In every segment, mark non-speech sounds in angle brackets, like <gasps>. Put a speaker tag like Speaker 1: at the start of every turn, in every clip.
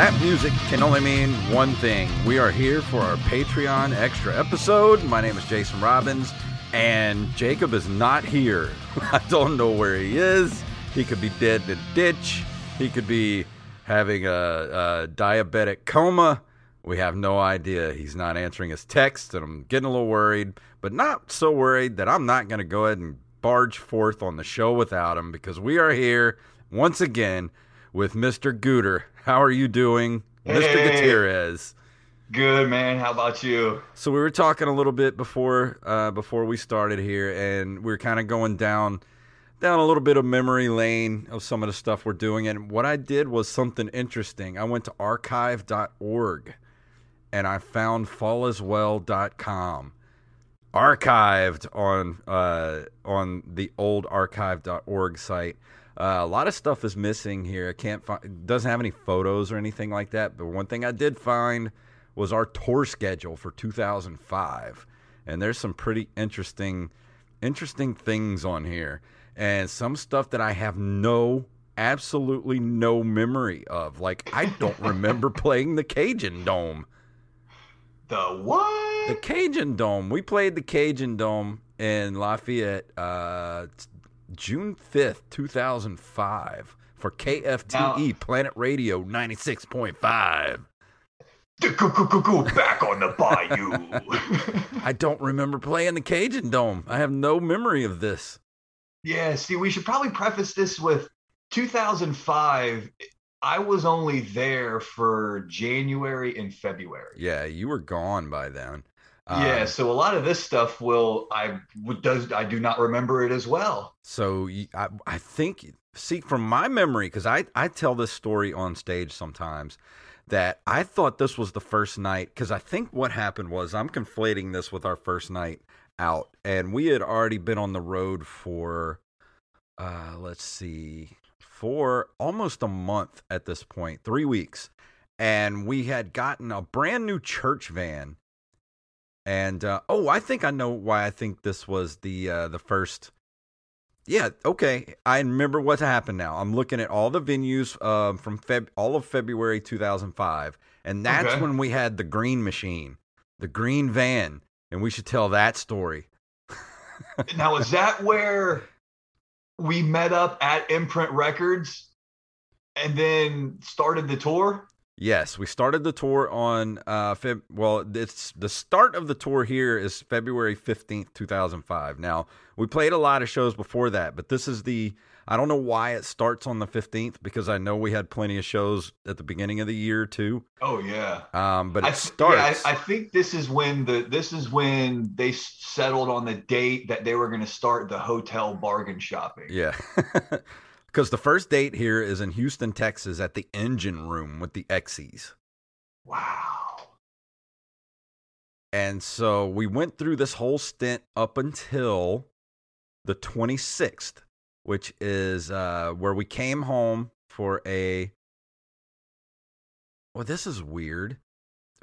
Speaker 1: That music can only mean one thing. We are here for our Patreon extra episode. My name is Jason Robbins, and Jacob is not here. <laughs> I don't know where he is. He could be dead in a ditch. He could be having a, a diabetic coma. We have no idea. He's not answering his text, and I'm getting a little worried, but not so worried that I'm not going to go ahead and barge forth on the show without him because we are here once again with Mr. Gooter. How are you doing, Mr. Gutierrez?
Speaker 2: Good man. How about you?
Speaker 1: So we were talking a little bit before uh, before we started here, and we are kind of going down down a little bit of memory lane of some of the stuff we're doing. And what I did was something interesting. I went to archive.org and I found fallaswell.com archived on uh, on the old archive.org site. Uh, a lot of stuff is missing here. I can't find. Doesn't have any photos or anything like that. But one thing I did find was our tour schedule for 2005, and there's some pretty interesting interesting things on here, and some stuff that I have no absolutely no memory of. Like I don't <laughs> remember playing the Cajun Dome.
Speaker 2: The what?
Speaker 1: The Cajun Dome. We played the Cajun Dome in Lafayette uh, June 5th, 2005 for KFTE Planet Radio 96.5.
Speaker 2: Go, go, go, go back on the bayou. <laughs>
Speaker 1: I don't remember playing the Cajun Dome. I have no memory of this.
Speaker 2: yeah. See, we should probably preface this with 2005. I was only there for January and February.
Speaker 1: Yeah, you were gone by then.
Speaker 2: Yeah.
Speaker 1: Um,
Speaker 2: So a lot of this stuff will I does I do not remember it as well.
Speaker 1: So I I think, see, from my memory, because I, I tell this story on stage sometimes, that I thought this was the first night. Because I think what happened was I'm conflating this with our first night out, and we had already been on the road for, uh, let's see, for almost a month at this point, three weeks, and we had gotten a brand new church van. And uh, oh, I think I know why I think this was the uh, the first yeah, okay. I remember what happened now. I'm looking at all the venues um, from Feb- all of February 2005, and that's
Speaker 2: Okay.
Speaker 1: when we had the green machine, the green van, and we should tell that story.
Speaker 2: now is that where we met up at Imprint Records and then started the tour?
Speaker 1: Yes, we started the tour on uh Feb- well, it's the start of the tour here is February 15th, 2005. Now, we played a lot of shows before that, but this is the I don't know why it starts on the 15th because I know we had plenty of shows at the beginning of the year too.
Speaker 2: Oh yeah.
Speaker 1: Um but it
Speaker 2: I,
Speaker 1: starts
Speaker 2: Yeah, I, I think this is when the this is when they settled on the date that they were going to start the hotel bargain shopping.
Speaker 1: Yeah. <laughs> Because the first date here is in Houston, Texas at the engine room with the Exies.
Speaker 2: Wow.
Speaker 1: And so we went through this whole stint up until the 26th, which is uh, where we came home for a. Well, this is weird.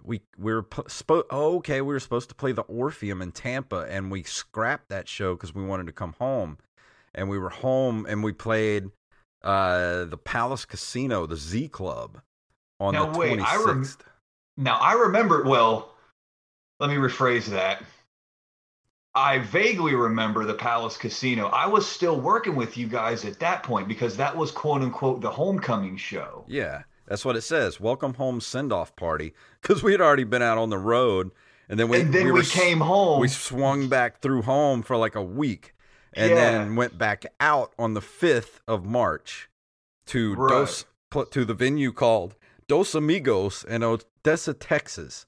Speaker 1: We we were supposed. Oh, okay, we were supposed to play the Orpheum in Tampa, and we scrapped that show because we wanted to come home. And we were home, and we played uh, the Palace Casino, the Z Club, on
Speaker 2: Now,
Speaker 1: the
Speaker 2: wait,
Speaker 1: 26th.
Speaker 2: I rem- Now I remember. Well, let me rephrase that. I vaguely remember the Palace Casino. I was still working with you guys at that point because that was quote unquote the homecoming show.
Speaker 1: Yeah, that's what it says. Welcome home send off party because we had already been out on the road, and then we
Speaker 2: and then we,
Speaker 1: s-
Speaker 2: came home.
Speaker 1: We swung back through home for like a week, and
Speaker 2: Yeah.
Speaker 1: then went back out on the fifth of March to
Speaker 2: Right.
Speaker 1: Dos to the venue called Dos Amigos in Odessa, Texas.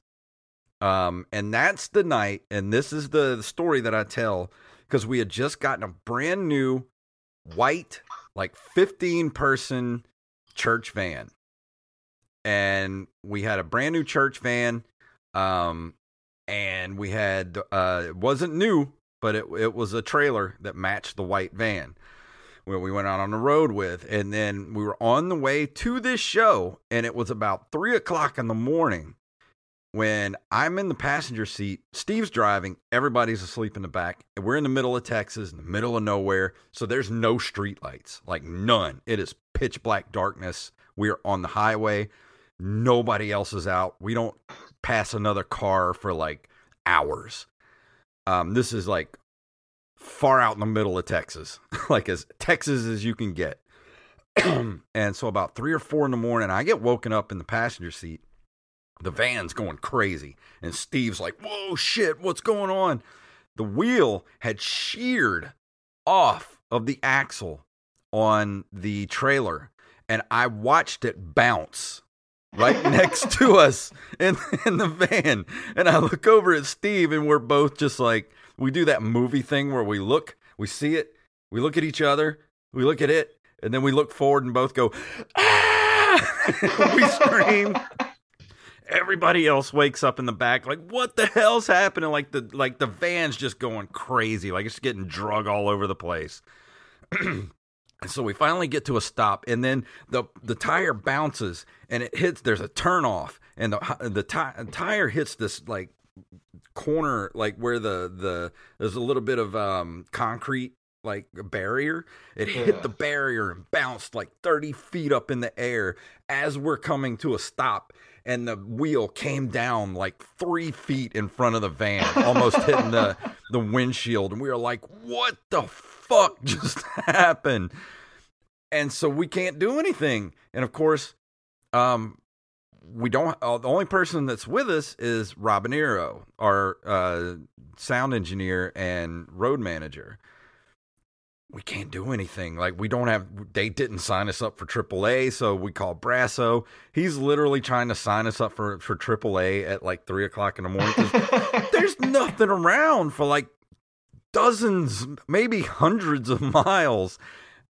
Speaker 1: Um, and that's the night, and this is the, the story that I tell because we had just gotten a brand new white, like 15 person church van. And we had a brand new church van. Um, and we had, uh, it wasn't new, but it, it was a trailer that matched the white van where we went out on the road with. And then we were on the way to this show, and it was about three o'clock in the morning when I'm in the passenger seat. Steve's driving, everybody's asleep in the back. And we're in the middle of Texas, in the middle of nowhere. So there's no street lights, like none. It is pitch black darkness. We are on the highway. Nobody else is out. We don't pass another car for like hours. Um, this is like far out in the middle of Texas, <laughs> like as Texas as you can get. <clears throat> and so about three or four in the morning, I get woken up in the passenger seat. The van's going crazy, and Steve's like, "Whoa, shit! What's going on?" The wheel had sheared off of the axle on the trailer, and I watched it bounce right next to us in, <laughs> in the van. And I look over at Steve, and we're both just like, we do that movie thing where we look, we see it, we look at each other, we look at it, and then we look forward and both go, ah! <laughs> we scream. Everybody else wakes up in the back, like, what the hell's happening? Like the like the van's just going crazy, like it's getting drug all over the place. <clears throat> And so we finally get to a stop, and then the the tire bounces and it hits. There's a turnoff, and the the ti- tire hits this like corner, like where the the there's a little bit of um, concrete like a barrier. It yeah. hit the barrier and bounced like 30 feet up in the air as we're coming to a stop. And the wheel came down like three feet in front of the van, almost hitting the, the windshield. And we were like, what the fuck <laughs> just happened? And so we can't do anything. And of course, um, we don't. Uh, the only person that's with us is Robinero, our uh, sound engineer and road manager. We can't do anything. Like we don't have. They didn't sign us up for AAA, so we call Brasso. He's literally trying to sign us up for for AAA at like three o'clock in the morning. <laughs> there's nothing around for like dozens, maybe hundreds of <laughs> miles.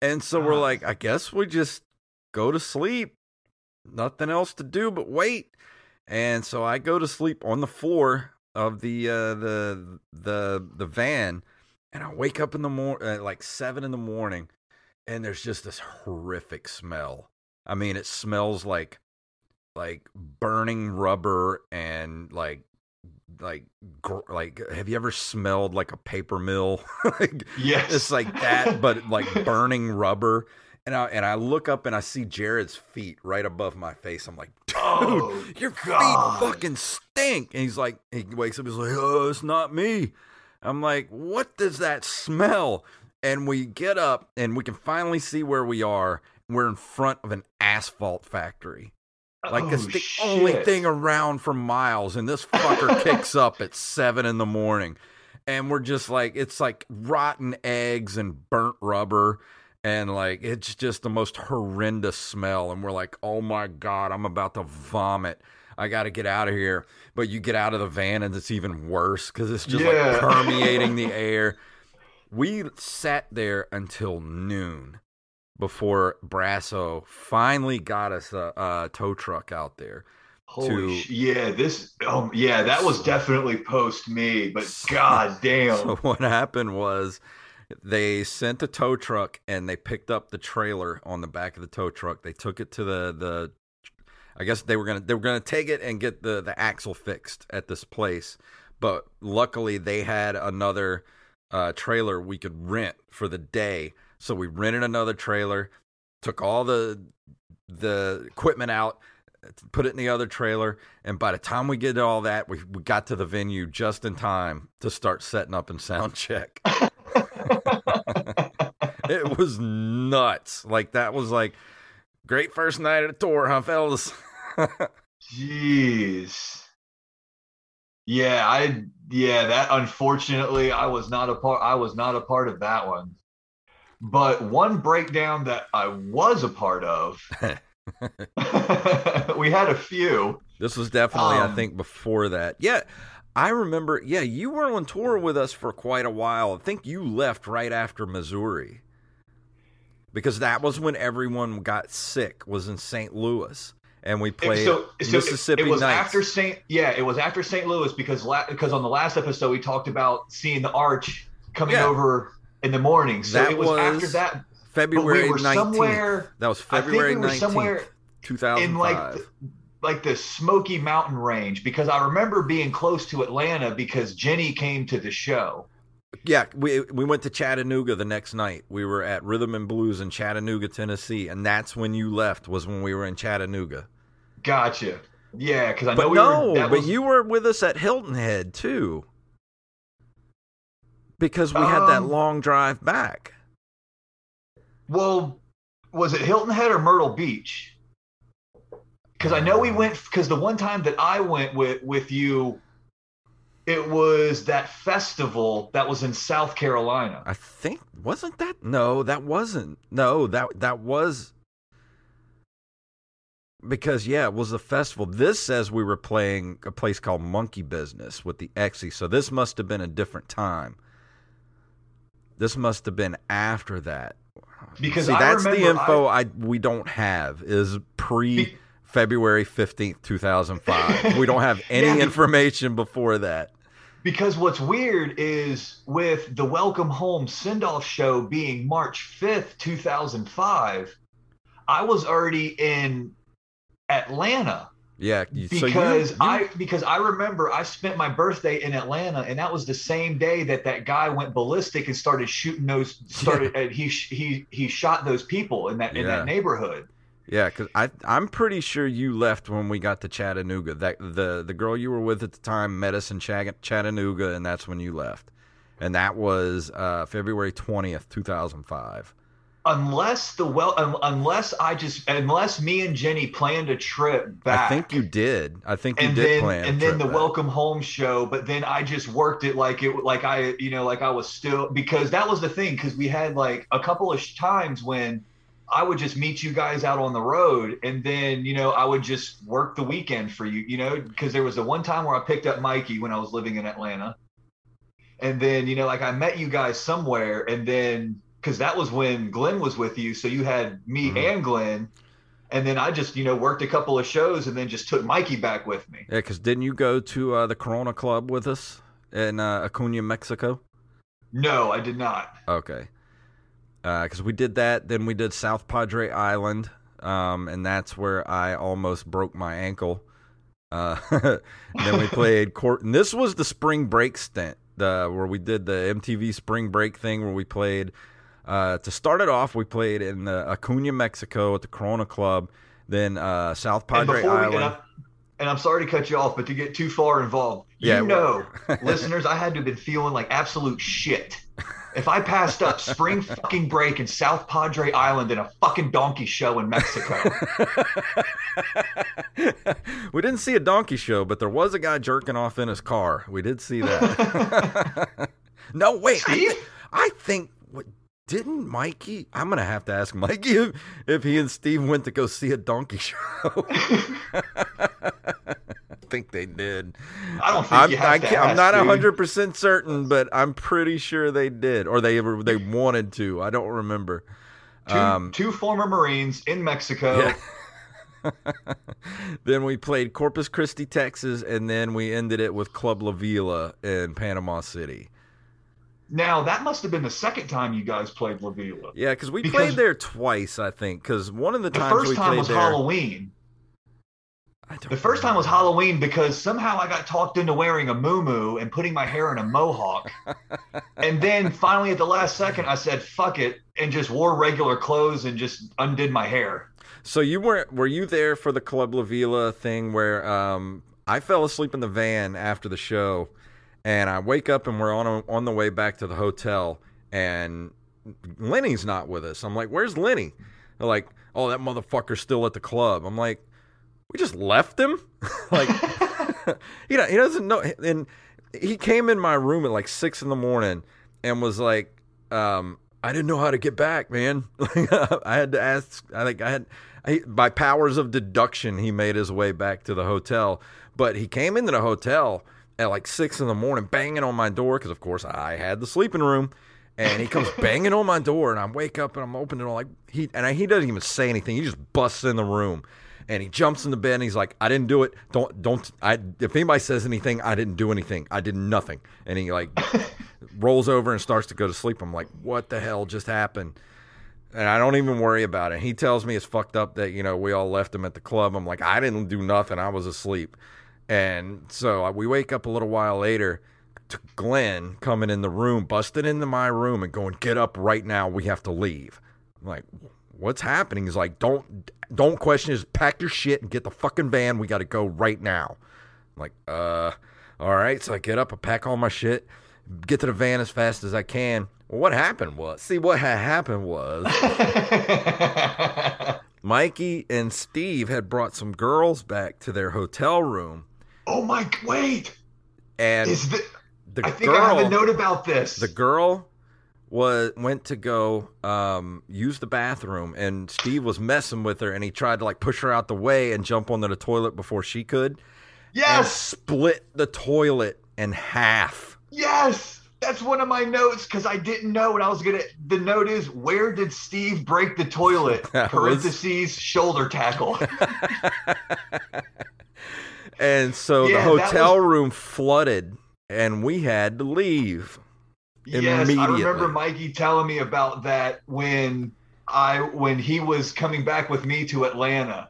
Speaker 1: And so we're like, I guess we just go to sleep. Nothing else to do but wait. And so I go to sleep on the floor of the uh, the the the van, and I wake up in the morning, uh, like seven in the morning, and there's just this horrific smell. I mean, it smells like like burning rubber and like like gr- like have you ever smelled like a paper mill <laughs> like
Speaker 2: yes
Speaker 1: it's like that but like <laughs> burning rubber and I and I look up and I see Jared's feet right above my face. I'm like, dude, oh, your God. feet fucking stink. And he's like, he wakes up, he's like, oh, it's not me. I'm like, what does that smell? And we get up and we can finally see where we are. We're in front of an asphalt factory. Like oh, it's the shit. only thing around for miles, and this fucker kicks up at seven in the morning, and we're just like, it's like rotten eggs and burnt rubber, and like it's just the most horrendous smell, and we're like, oh my god, I'm about to vomit. I got to get out of here. But you get out of the van, and it's even worse because it's just yeah. like <laughs> permeating the air. We sat there until noon before Brasso finally got us a, a tow truck out there.
Speaker 2: Holy to, yeah, this oh yeah, that was definitely post me, but <laughs> god damn.
Speaker 1: So what happened was they sent a tow truck and they picked up the trailer on the back of the tow truck. They took it to the the I guess they were gonna they were gonna take it and get the the axle fixed at this place, but luckily they had another uh, trailer we could rent for the day so we rented another trailer, took all the the equipment out, put it in the other trailer, and by the time we get all that, we we got to the venue just in time to start setting up and sound check. <laughs> it was nuts. Like that was like great first night at a tour, huh, fellas? <laughs>
Speaker 2: Jeez. Yeah, I yeah, that unfortunately I was not a part I was not a part of that one. But one breakdown that I was a part of, <laughs> <laughs> we had a few.
Speaker 1: This was definitely, um, I think, before that. Yeah, I remember. Yeah, you were on tour with us for quite a while. I think you left right after Missouri because that was when everyone got sick. Was in St. Louis and we played so, so Mississippi.
Speaker 2: It, it was
Speaker 1: Nights.
Speaker 2: after St. Yeah, it was after St. Louis because la- because on the last episode we talked about seeing the arch coming yeah. over in the morning. So that it was, was after that.
Speaker 1: February we 19th. Somewhere, that was February we 19th, somewhere 2005. In
Speaker 2: like the, like the Smoky Mountain range because I remember being close to Atlanta because Jenny came to the show.
Speaker 1: Yeah, we we went to Chattanooga the next night. We were at Rhythm and Brews in Chattanooga, Tennessee, and that's when you left. Was when we were in Chattanooga.
Speaker 2: Gotcha. Yeah, because I know
Speaker 1: But
Speaker 2: we
Speaker 1: no,
Speaker 2: were.
Speaker 1: but
Speaker 2: was-
Speaker 1: you were with us at Hilton Head too. Because we had that
Speaker 2: Um,
Speaker 1: long drive back.
Speaker 2: Well, was it Hilton Head or Myrtle Beach? Because I know we went. Because the one time that I went with with you, it was that festival that was in South Carolina.
Speaker 1: I think wasn't that no, that wasn't. No, that that was because yeah, it was a festival. This says we were playing a place called Monkey Business with the Exy, so this must have been a different time. This must have been after that.
Speaker 2: Because
Speaker 1: See, that's the info I, we don't have is pre
Speaker 2: Be-
Speaker 1: February fifteenth, two thousand five. <laughs> we don't have any
Speaker 2: Yeah,
Speaker 1: information before that.
Speaker 2: Because what's weird is with the Welcome Home send off show being March 5th, 2005, I was already in Atlanta
Speaker 1: Yeah, you- so you-
Speaker 2: because I because I remember I spent my birthday in Atlanta and that was the same day that that guy went ballistic and started shooting those <laughs> started and he he he shot those people in that in
Speaker 1: Yeah.
Speaker 2: that neighborhood.
Speaker 1: Yeah, because I I'm pretty sure you left when we got to Chattanooga. That the the girl you were with at the time met us in Chattanooga, and that's when you left. And that was uh, February twentieth, two thousand five.
Speaker 2: Unless the well un- unless I just unless me and Jenny planned a trip back.
Speaker 1: I think you did. I think you
Speaker 2: and
Speaker 1: did
Speaker 2: then
Speaker 1: plan.
Speaker 2: and then the
Speaker 1: back.
Speaker 2: welcome home show but then i just worked it like it like i you know like i was still because that was the thing because we had like a couple of times when i would just meet you guys out on the road and then you know i would just work the weekend for you you know because there was the one time where i picked up mikey when i was living in atlanta and then you know like i met you guys somewhere and then because that was when glenn was with you so you had me
Speaker 1: Mhm.
Speaker 2: and glenn and then i just you know worked a couple of shows and then just took mikey back with me
Speaker 1: Yeah, because didn't you go to uh, the Corona Club with us in uh, Acuna, Mexico?
Speaker 2: No, I did not.
Speaker 1: Okay. Because we did that. Then we did South Padre Island. Um, and that's where I almost broke my ankle. Uh, <laughs> then we <laughs> played court. And this was the spring break stint the, where we did the MTV spring break thing where we played. Uh, to start it off, we played in Acuna, Mexico at the Corona Club. Then uh, South
Speaker 2: And
Speaker 1: Padre
Speaker 2: we,
Speaker 1: Island.
Speaker 2: and, I, and I'm sorry to cut you off, but to get too far involved,
Speaker 1: Yeah,
Speaker 2: you know, <laughs> listeners, I had to have been feeling like absolute shit. If I passed up spring fucking break in South Padre Island in a fucking donkey show in Mexico, <laughs>
Speaker 1: we didn't see a donkey show, but there was a guy jerking off in his car. We did see that. <laughs> no, wait. I, thi- I think what didn't Mikey? I'm gonna have to ask Mikey if, if he and Steve went to go see a donkey <laughs> show. I think they did.
Speaker 2: I don't think
Speaker 1: I'm,
Speaker 2: you have
Speaker 1: I
Speaker 2: to
Speaker 1: can't- I'm
Speaker 2: ask,
Speaker 1: not hundred percent certain, but I'm pretty sure they did, or they they wanted to. I don't remember.
Speaker 2: two,
Speaker 1: Um,
Speaker 2: two former Marines in Mexico.
Speaker 1: Yeah. <laughs> then we played Corpus Christi, Texas, and then we ended it with Club La Vela in Panama City.
Speaker 2: Now that must have been the second time you guys played La Vela.
Speaker 1: Yeah, because we
Speaker 2: Because-
Speaker 1: played there twice, I think. Because one of the
Speaker 2: The
Speaker 1: times
Speaker 2: first
Speaker 1: we
Speaker 2: time
Speaker 1: played
Speaker 2: was
Speaker 1: there,
Speaker 2: Halloween.
Speaker 1: I don't
Speaker 2: The first time was. Halloween because somehow I got talked into wearing a muumuu and putting my hair in a mohawk. <laughs> and then finally at the last second, I said, fuck it, and just wore regular clothes and just undid my hair.
Speaker 1: So you weren't? Were you there for the Club La Vela thing where um, I fell asleep in the van after the show, and I wake up and we're on a, on the way back to the hotel, and Lenny's not with us. I'm like, "Where's Lenny?" They're like, "Oh, that motherfucker's still at the club." I'm like, "We just left him." <laughs> like, <laughs> you know, he doesn't know. And he came in my room at like six in the morning and was like, um, I didn't know how to get back, man. <laughs> I had to ask. I think I had, I, by powers of deduction, he made his way back to the hotel. But he came into the hotel at like six in the morning, banging on my door because, of course, I had the sleeping room. And he comes <laughs> banging on my door, and I wake up and I'm opening it. All, like he and I, he doesn't even say anything. He just busts in the room, and he jumps in the bed. and He's like, "I didn't do it. Don't don't. I if anybody says anything, I didn't do anything. I did nothing." And he like <laughs> rolls over and starts to go to sleep. I'm like, what the hell just happened? And I don't even worry about it. He tells me it's fucked up that, you know, we all left him at the club. I'm like, I didn't do nothing. I was asleep. And so uh, we wake up a little while later to Glenn coming in the room, busting into my room and going, get up right now. We have to leave. I'm like, what's happening? He's like, don't don't question. Just pack your shit and get the fucking van. We got to go right now. I'm like, uh, all right. So I get up, I pack all my shit, get to the van as fast as I can. Well, what happened was, see, what had happened was, <laughs> Mikey and Steve had brought some girls back to their hotel room,
Speaker 2: oh my wait.
Speaker 1: and
Speaker 2: Is the,
Speaker 1: the
Speaker 2: I think
Speaker 1: girl,
Speaker 2: I have a note about this.
Speaker 1: the girl was went to go um, use the bathroom, and Steve was messing with her, and he tried to like push her out the way and jump onto the toilet before she could,
Speaker 2: yes,
Speaker 1: split the toilet in half.
Speaker 2: yes. That's one of my notes because I didn't know what I was gonna. The note is where did Steve break the toilet? <laughs>
Speaker 1: That was-
Speaker 2: Parentheses shoulder tackle. <laughs>
Speaker 1: And so
Speaker 2: Yeah,
Speaker 1: the hotel room flooded, and we had to leave.
Speaker 2: Yes, I remember Mikey telling me about that when I when he was coming back with me to Atlanta.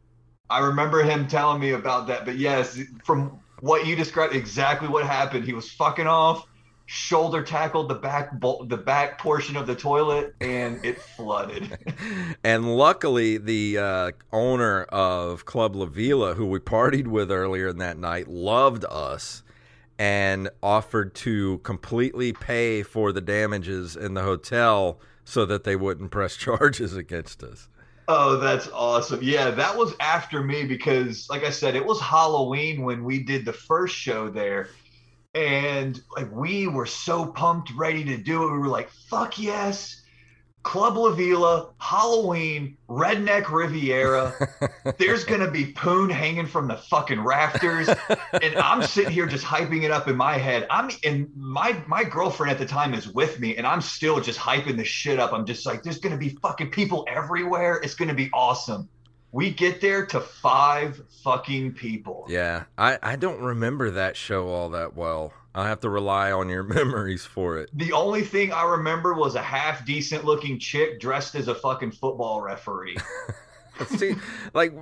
Speaker 2: I remember him telling me about that. But yes, from what you described, exactly what happened. He was fucking off, shoulder tackled the back bo- the back portion of the toilet, and it flooded. <laughs>
Speaker 1: And luckily, the uh, owner of Club La Vela, who we partied with earlier in that night, loved us and offered to completely pay for the damages in the hotel so that they wouldn't press <laughs> charges against us.
Speaker 2: Oh, that's awesome. Yeah, that was after me because, like I said, it was Halloween when we did the first show there. And like we were so pumped, ready to do it. We were like, fuck yes. Club La Vela, Halloween, Redneck Riviera. <laughs> There's gonna be poon hanging from the fucking rafters. And I'm sitting here just hyping it up in my head. I'm and my my girlfriend at the time is with me, and I'm still just hyping the shit up. I'm just like, there's gonna be fucking people everywhere. It's gonna be awesome. We get there to five fucking people.
Speaker 1: Yeah, I, I don't remember that show all that well. I'll have to rely on your <laughs> memories for it.
Speaker 2: The only thing I remember was a half decent looking chick dressed as a fucking football referee. <laughs>
Speaker 1: See, like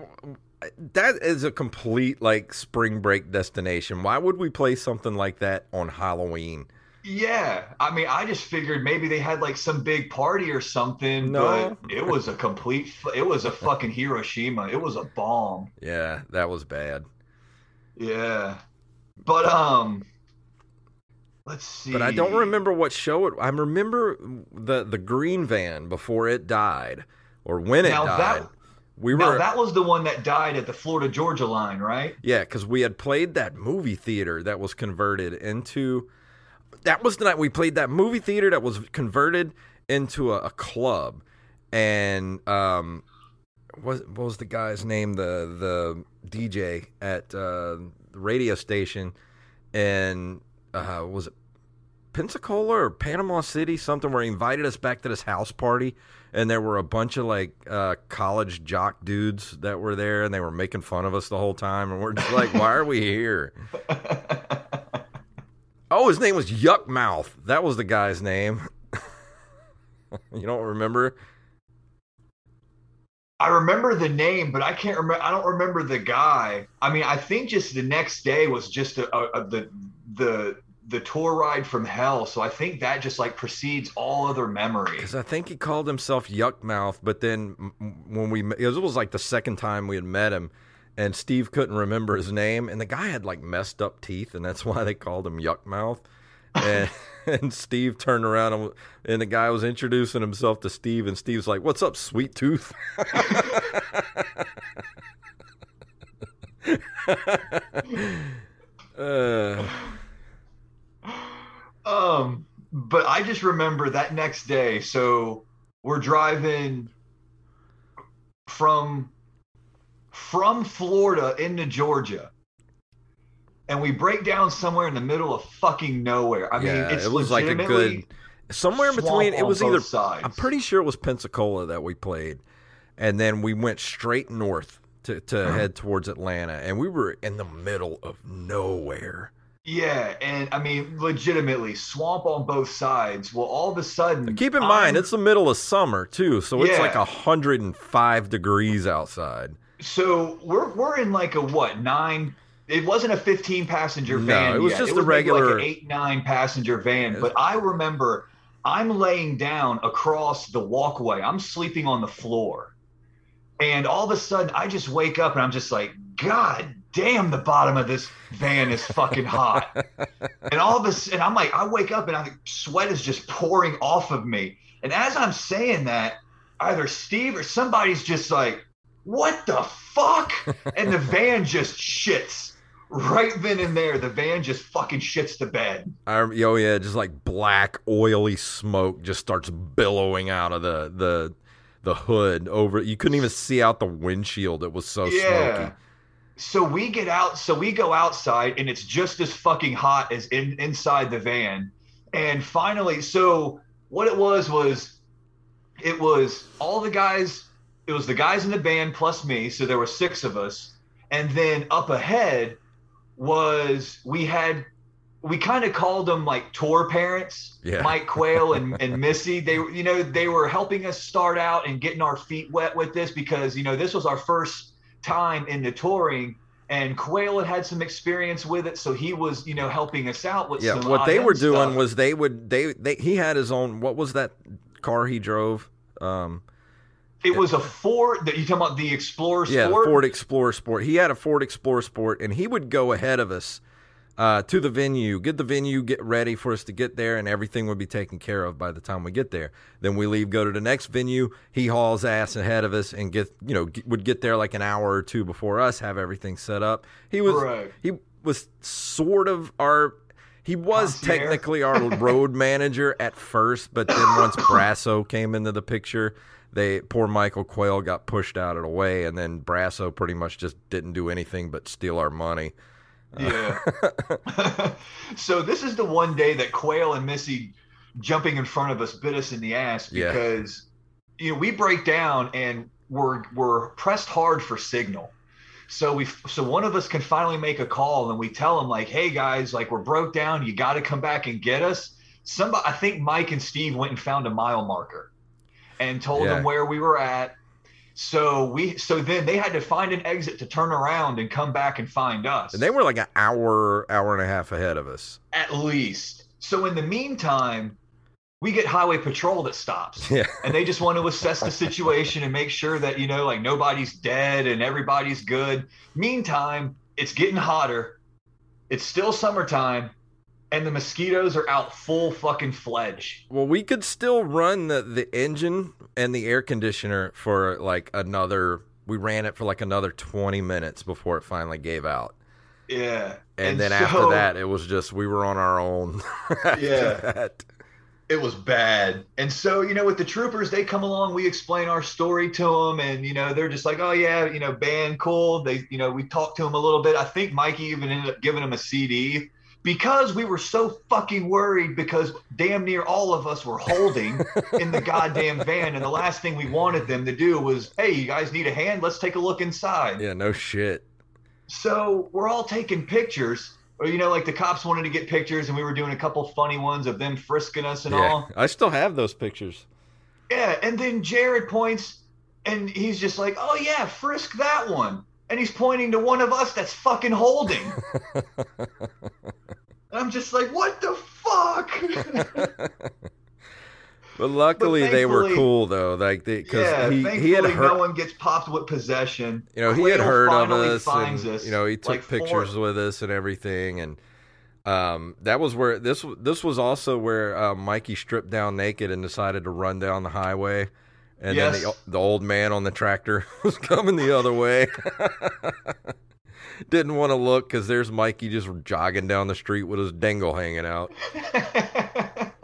Speaker 1: that is a complete like spring break destination. Why would we play something like that on Halloween?
Speaker 2: Yeah, I mean, I just figured maybe they had like some big party or something,
Speaker 1: No.
Speaker 2: but it was a complete, it was a fucking Hiroshima. It was a bomb.
Speaker 1: Yeah, that was bad.
Speaker 2: Yeah, but um, let's see.
Speaker 1: But I don't remember what show it. I remember the the green van before it died, or when it
Speaker 2: Now
Speaker 1: died.
Speaker 2: that
Speaker 1: we
Speaker 2: now that was the one that died at the Florida Georgia line, right?
Speaker 1: yeah, because we had played that movie theater that was converted into. That was the night we played that movie theater that was converted into a, a club, and um, what what was the guy's name? The the DJ at uh, the radio station, and uh, was it Pensacola or Panama City, something where he invited us back to this house party, and there were a bunch of like uh, college jock dudes that were there, and they were making fun of us the whole time, and we're just like, why are we here? <laughs> Oh, his name was Yuck Mouth. That was the guy's name. <laughs> you don't remember?
Speaker 2: I remember the name, but I can't remember. I don't remember the guy. I mean, I think just the next day was just a, a, a- the the the tour ride from hell. So I think that just like precedes all other memories.
Speaker 1: Because I think he called himself Yuck Mouth, but then when we it was, it was like the second time we had met him, and Steve couldn't remember his name, and the guy had like messed up teeth, and that's <laughs> why they called him Yuck Mouth. And <laughs> and Steve turned around and, and the guy was introducing himself to Steve, and Steve's like, "What's up, Sweet Tooth?" <laughs> uh,
Speaker 2: Um, but I just remember that next day. So we're driving from from Florida into Georgia. And we break down somewhere in the middle of fucking nowhere. I mean,
Speaker 1: yeah,
Speaker 2: it's
Speaker 1: it was like a good somewhere in between. It was either
Speaker 2: sides.
Speaker 1: I'm pretty sure it was Pensacola that we played, and then we went straight north to to
Speaker 2: Uh-huh.
Speaker 1: head towards Atlanta, and we were in the middle of nowhere.
Speaker 2: Yeah, and I mean, legitimately, swamp on both sides. Well, all of a sudden,
Speaker 1: Keep in mind,
Speaker 2: I'm-
Speaker 1: it's the middle of summer too, so it's
Speaker 2: Yeah.
Speaker 1: like hundred and five degrees outside.
Speaker 2: So we're we're in like a what nine? It wasn't a fifteen passenger van.
Speaker 1: No, it was
Speaker 2: yet.
Speaker 1: just
Speaker 2: it
Speaker 1: a
Speaker 2: like
Speaker 1: regular-
Speaker 2: an eight nine passenger van. But I remember I'm laying down across the walkway. I'm sleeping on the floor. And all of a sudden, I just wake up and I'm just like, God damn, the bottom of this van is fucking hot. <laughs> and all of a sudden, I'm like, I wake up and I sweat is just pouring off of me. And as I'm saying that, either Steve or somebody's just like, what the fuck? And the <laughs> van just shits right then and there. The van just fucking shits the bed.
Speaker 1: I, oh yeah, just like black oily smoke just starts billowing out of the the the hood over. You couldn't even see out the windshield. It was so yeah. smoky.
Speaker 2: So we get out. So we go outside, and it's just as fucking hot as in, inside the van. And finally, so what it was was, it was all the guys. It was the guys in the band plus me. So there were six of us. And then up ahead was we had we kind of called them like tour parents, yeah. Mike Quayle and, <laughs> and Missy. They, you know, they were helping us start out and getting our feet wet with this because, you know, this was our first time in the touring and Quayle had had some experience with it, so he was, you know, helping us out with.
Speaker 1: Yeah, what they were doing stuff. was they would they they he had his own. What was that car he drove? Um,
Speaker 2: it was a Ford. That you talking about the Explorer
Speaker 1: Sport? Yeah, Ford Explorer Sport. He had a Ford Explorer Sport, and he would go ahead of us uh, to the venue, get the venue, get ready for us to get there, and everything would be taken care of by the time we get there. Then we leave, go to the next venue. He hauls ass ahead of us and get you know would get there like an hour or two before us, have everything set up. He was right. he was sort of our he was Concierge. technically our <laughs> road manager at first, but then once <laughs> Brasso came into the picture, they poor Michael Quayle got pushed out of the way, and then Brasso pretty much just didn't do anything but steal our money.
Speaker 2: Uh, yeah. <laughs> so this is the one day that Quayle and Missy jumping in front of us bit us in the ass because yeah. you know we break down and we're we're pressed hard for signal. So we so one of us can finally make a call and we tell them like, hey guys, like we're broke down, you got to come back and get us. Somebody, I think Mike and Steve went and found a mile marker and told yeah. them where we were at so we so then they had to find an exit to turn around and come back and find us.
Speaker 1: And they were like an hour, hour and a half ahead of us.
Speaker 2: At least. So in the meantime, we get highway patrol that stops. Yeah. And they just want to assess the situation and make sure that, you know, like nobody's dead and everybody's good. Meantime, it's getting hotter. It's still summertime and the mosquitoes are out full fucking fledge.
Speaker 1: Well, we could still run the, the engine and the air conditioner for like another. We ran it for like another twenty minutes before it finally gave out.
Speaker 2: Yeah,
Speaker 1: and, and then so, after that, it was just we were on our own. <laughs> yeah, that.
Speaker 2: It was bad. And so you know, with the troopers, they come along. We explain our story to them, and you know, they're just like, "Oh yeah, you know, band cool." They, you know, we talked to them a little bit. I think Mikey even ended up giving them a CD because we were so fucking worried because damn near all of us were holding <laughs> in the goddamn van and the last thing we wanted them to do was hey you guys need a hand let's take a look inside
Speaker 1: yeah no shit
Speaker 2: so we're all taking pictures or you know like the cops wanted to get pictures and we were doing a couple funny ones of them frisking us and yeah, all
Speaker 1: i still have those pictures
Speaker 2: yeah and then jared points and he's just like oh yeah frisk that one and he's pointing to one of us that's fucking holding. <laughs> I'm just like, what the fuck? <laughs>
Speaker 1: but luckily but they were cool though, like because yeah, he, he had heard,
Speaker 2: no one gets popped with possession.
Speaker 1: You know, he had heard of us, and us, you know, he took like pictures four... with us and everything, and um, that was where this this was also where uh, Mikey stripped down naked and decided to run down the highway and yes. then the, the old man on the tractor <laughs> was coming the other way. <laughs> Didn't want to look because there's Mikey just jogging down the street with his dangle hanging out. <laughs>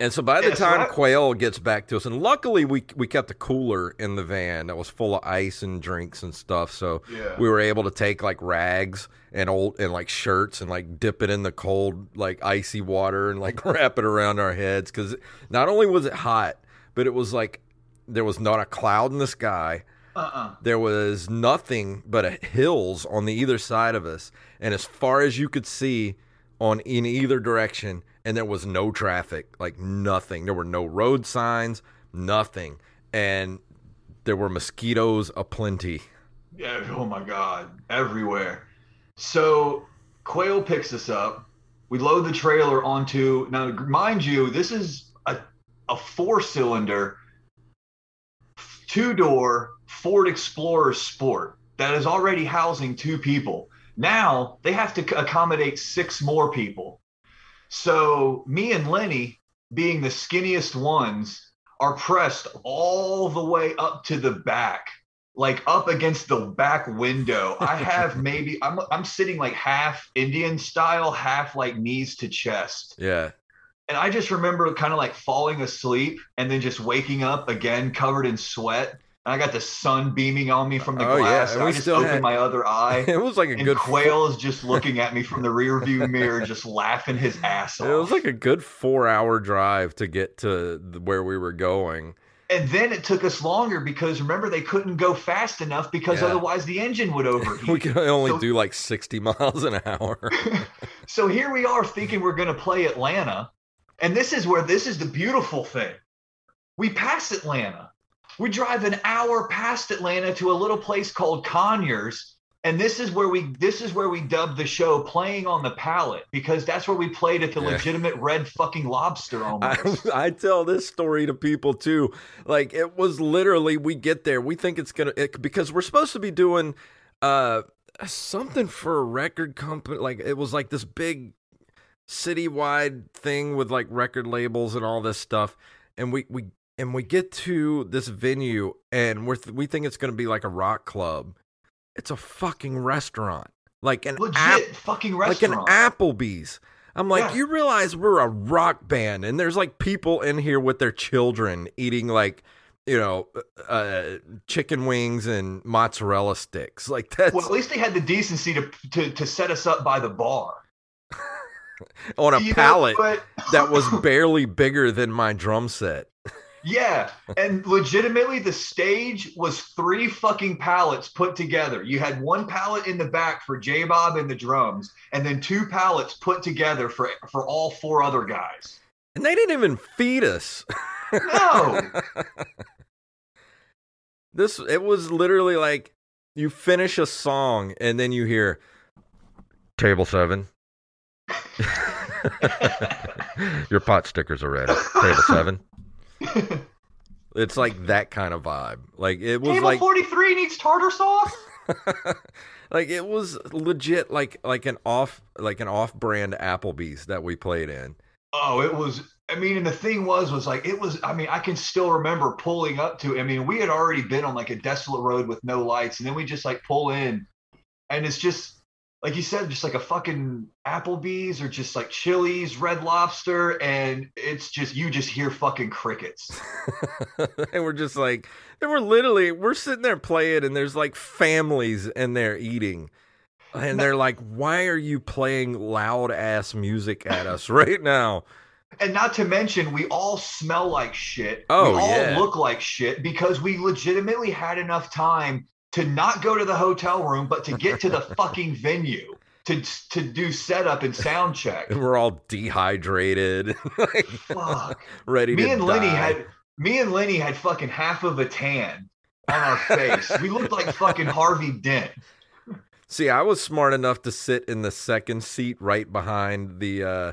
Speaker 1: and so by the time Quayle gets back to us, and luckily we we kept a cooler in the van that was full of ice and drinks and stuff, so yeah. we were able to take like rags and old and like shirts and like dip it in the cold like icy water and like <laughs> wrap it around our heads because not only was it hot but it was like there was not a cloud in the sky. Uh-uh. There was nothing but hills on the either side of us, and as far as you could see on in either direction, and there was no traffic, like nothing. There were no road signs, nothing, and there were mosquitoes aplenty.
Speaker 2: Yeah, oh my god, everywhere. So Quayle picks us up. We load the trailer onto now. Mind you, this is a, a four cylinder two door Ford Explorer Sport that is already housing two people. Now they have to accommodate six more people. So me and Lenny, being the skinniest ones, are pressed all the way up to the back, like up against the back window. I have <laughs> maybe I'm I'm sitting like half Indian style, half like knees to chest.
Speaker 1: Yeah.
Speaker 2: And I just remember kind of like falling asleep and then just waking up again covered in sweat. And I got the sun beaming on me from the
Speaker 1: Oh, yeah,
Speaker 2: glass.
Speaker 1: and
Speaker 2: and I just
Speaker 1: still
Speaker 2: opened
Speaker 1: had-
Speaker 2: my other <laughs> eye.
Speaker 1: It was like a
Speaker 2: and
Speaker 1: good
Speaker 2: Quayle is just <laughs> looking at me from the rear view mirror, just laughing his ass off.
Speaker 1: It was like a good four hour drive to get to where we were going.
Speaker 2: and then it took us longer because remember they couldn't go fast enough because
Speaker 1: Yeah.
Speaker 2: otherwise the engine would <laughs> overheat.
Speaker 1: We could only
Speaker 2: So-
Speaker 1: do like 60 miles an hour.
Speaker 2: so here we are thinking we're going to play Atlanta. And this is where this is the beautiful thing. We pass Atlanta. We drive an hour past Atlanta to a little place called Conyers. And this is where we this is where we dubbed the show playing on the pallet because that's where we played at the
Speaker 1: Yeah.
Speaker 2: legitimate red fucking lobster
Speaker 1: I,
Speaker 2: almost. <laughs>
Speaker 1: I tell this story to people too. Like it was literally, we get there, we think it's gonna it, because we're supposed to be doing uh something for a record company. Like it was like this big citywide thing with like record labels and all this stuff. And we we and we get to this venue and we're th- we think it's gonna be like a rock club. It's a fucking restaurant, like an
Speaker 2: Legit fucking
Speaker 1: like an. Applebee's. I'm like,
Speaker 2: Yeah.
Speaker 1: you realize we're a rock band, and there's like people in here with their children eating like, you know, uh, chicken wings and mozzarella sticks. Like <laughs> that's
Speaker 2: well, at least they had the decency to to, to set us up by the bar.
Speaker 1: on a
Speaker 2: You
Speaker 1: pallet that was <laughs> barely bigger than my drum set.
Speaker 2: Yeah, and legitimately, the stage was three fucking pallets put together. You had one pallet in the back for J Bob and the drums, and then two pallets put together for for all four other guys.
Speaker 1: And they didn't even feed us.
Speaker 2: No, <laughs>
Speaker 1: This it was literally like you finish a song and then you hear table seven. <laughs> <laughs> Your pot stickers are ready. Table seven. <laughs> It's like that kind of vibe. Like it was
Speaker 2: table
Speaker 1: like
Speaker 2: forty three needs tartar sauce. <laughs>
Speaker 1: like it was legit like like an off like an off brand Applebee's that we played in.
Speaker 2: Oh, it was. I mean, and the thing was, was like it was. I mean, I can still remember pulling up to. I mean, we had already been on like a desolate road with no lights, and then we just like pull in, and it's just like you said, just like a fucking Applebee's or just like Chili's, Red Lobster, and it's just you just hear fucking crickets. <laughs>
Speaker 1: and we're just like and we're literally we're sitting there playing and there's like families in there eating and they're like why are you playing loud ass music at us <laughs> right now
Speaker 2: And not to mention, we all smell like shit.
Speaker 1: Oh,
Speaker 2: we all
Speaker 1: yeah.
Speaker 2: look like shit because we legitimately had enough time to not go to the hotel room, but to get to the <laughs> fucking venue to to do setup and sound check.
Speaker 1: and <laughs> we're all dehydrated <laughs> like,
Speaker 2: Fuck.
Speaker 1: ready to
Speaker 2: Me and Lenny had me and Lenny had fucking half of a tan on our face. we looked like fucking Harvey Dent.
Speaker 1: see i was smart enough to sit in the second seat right behind the uh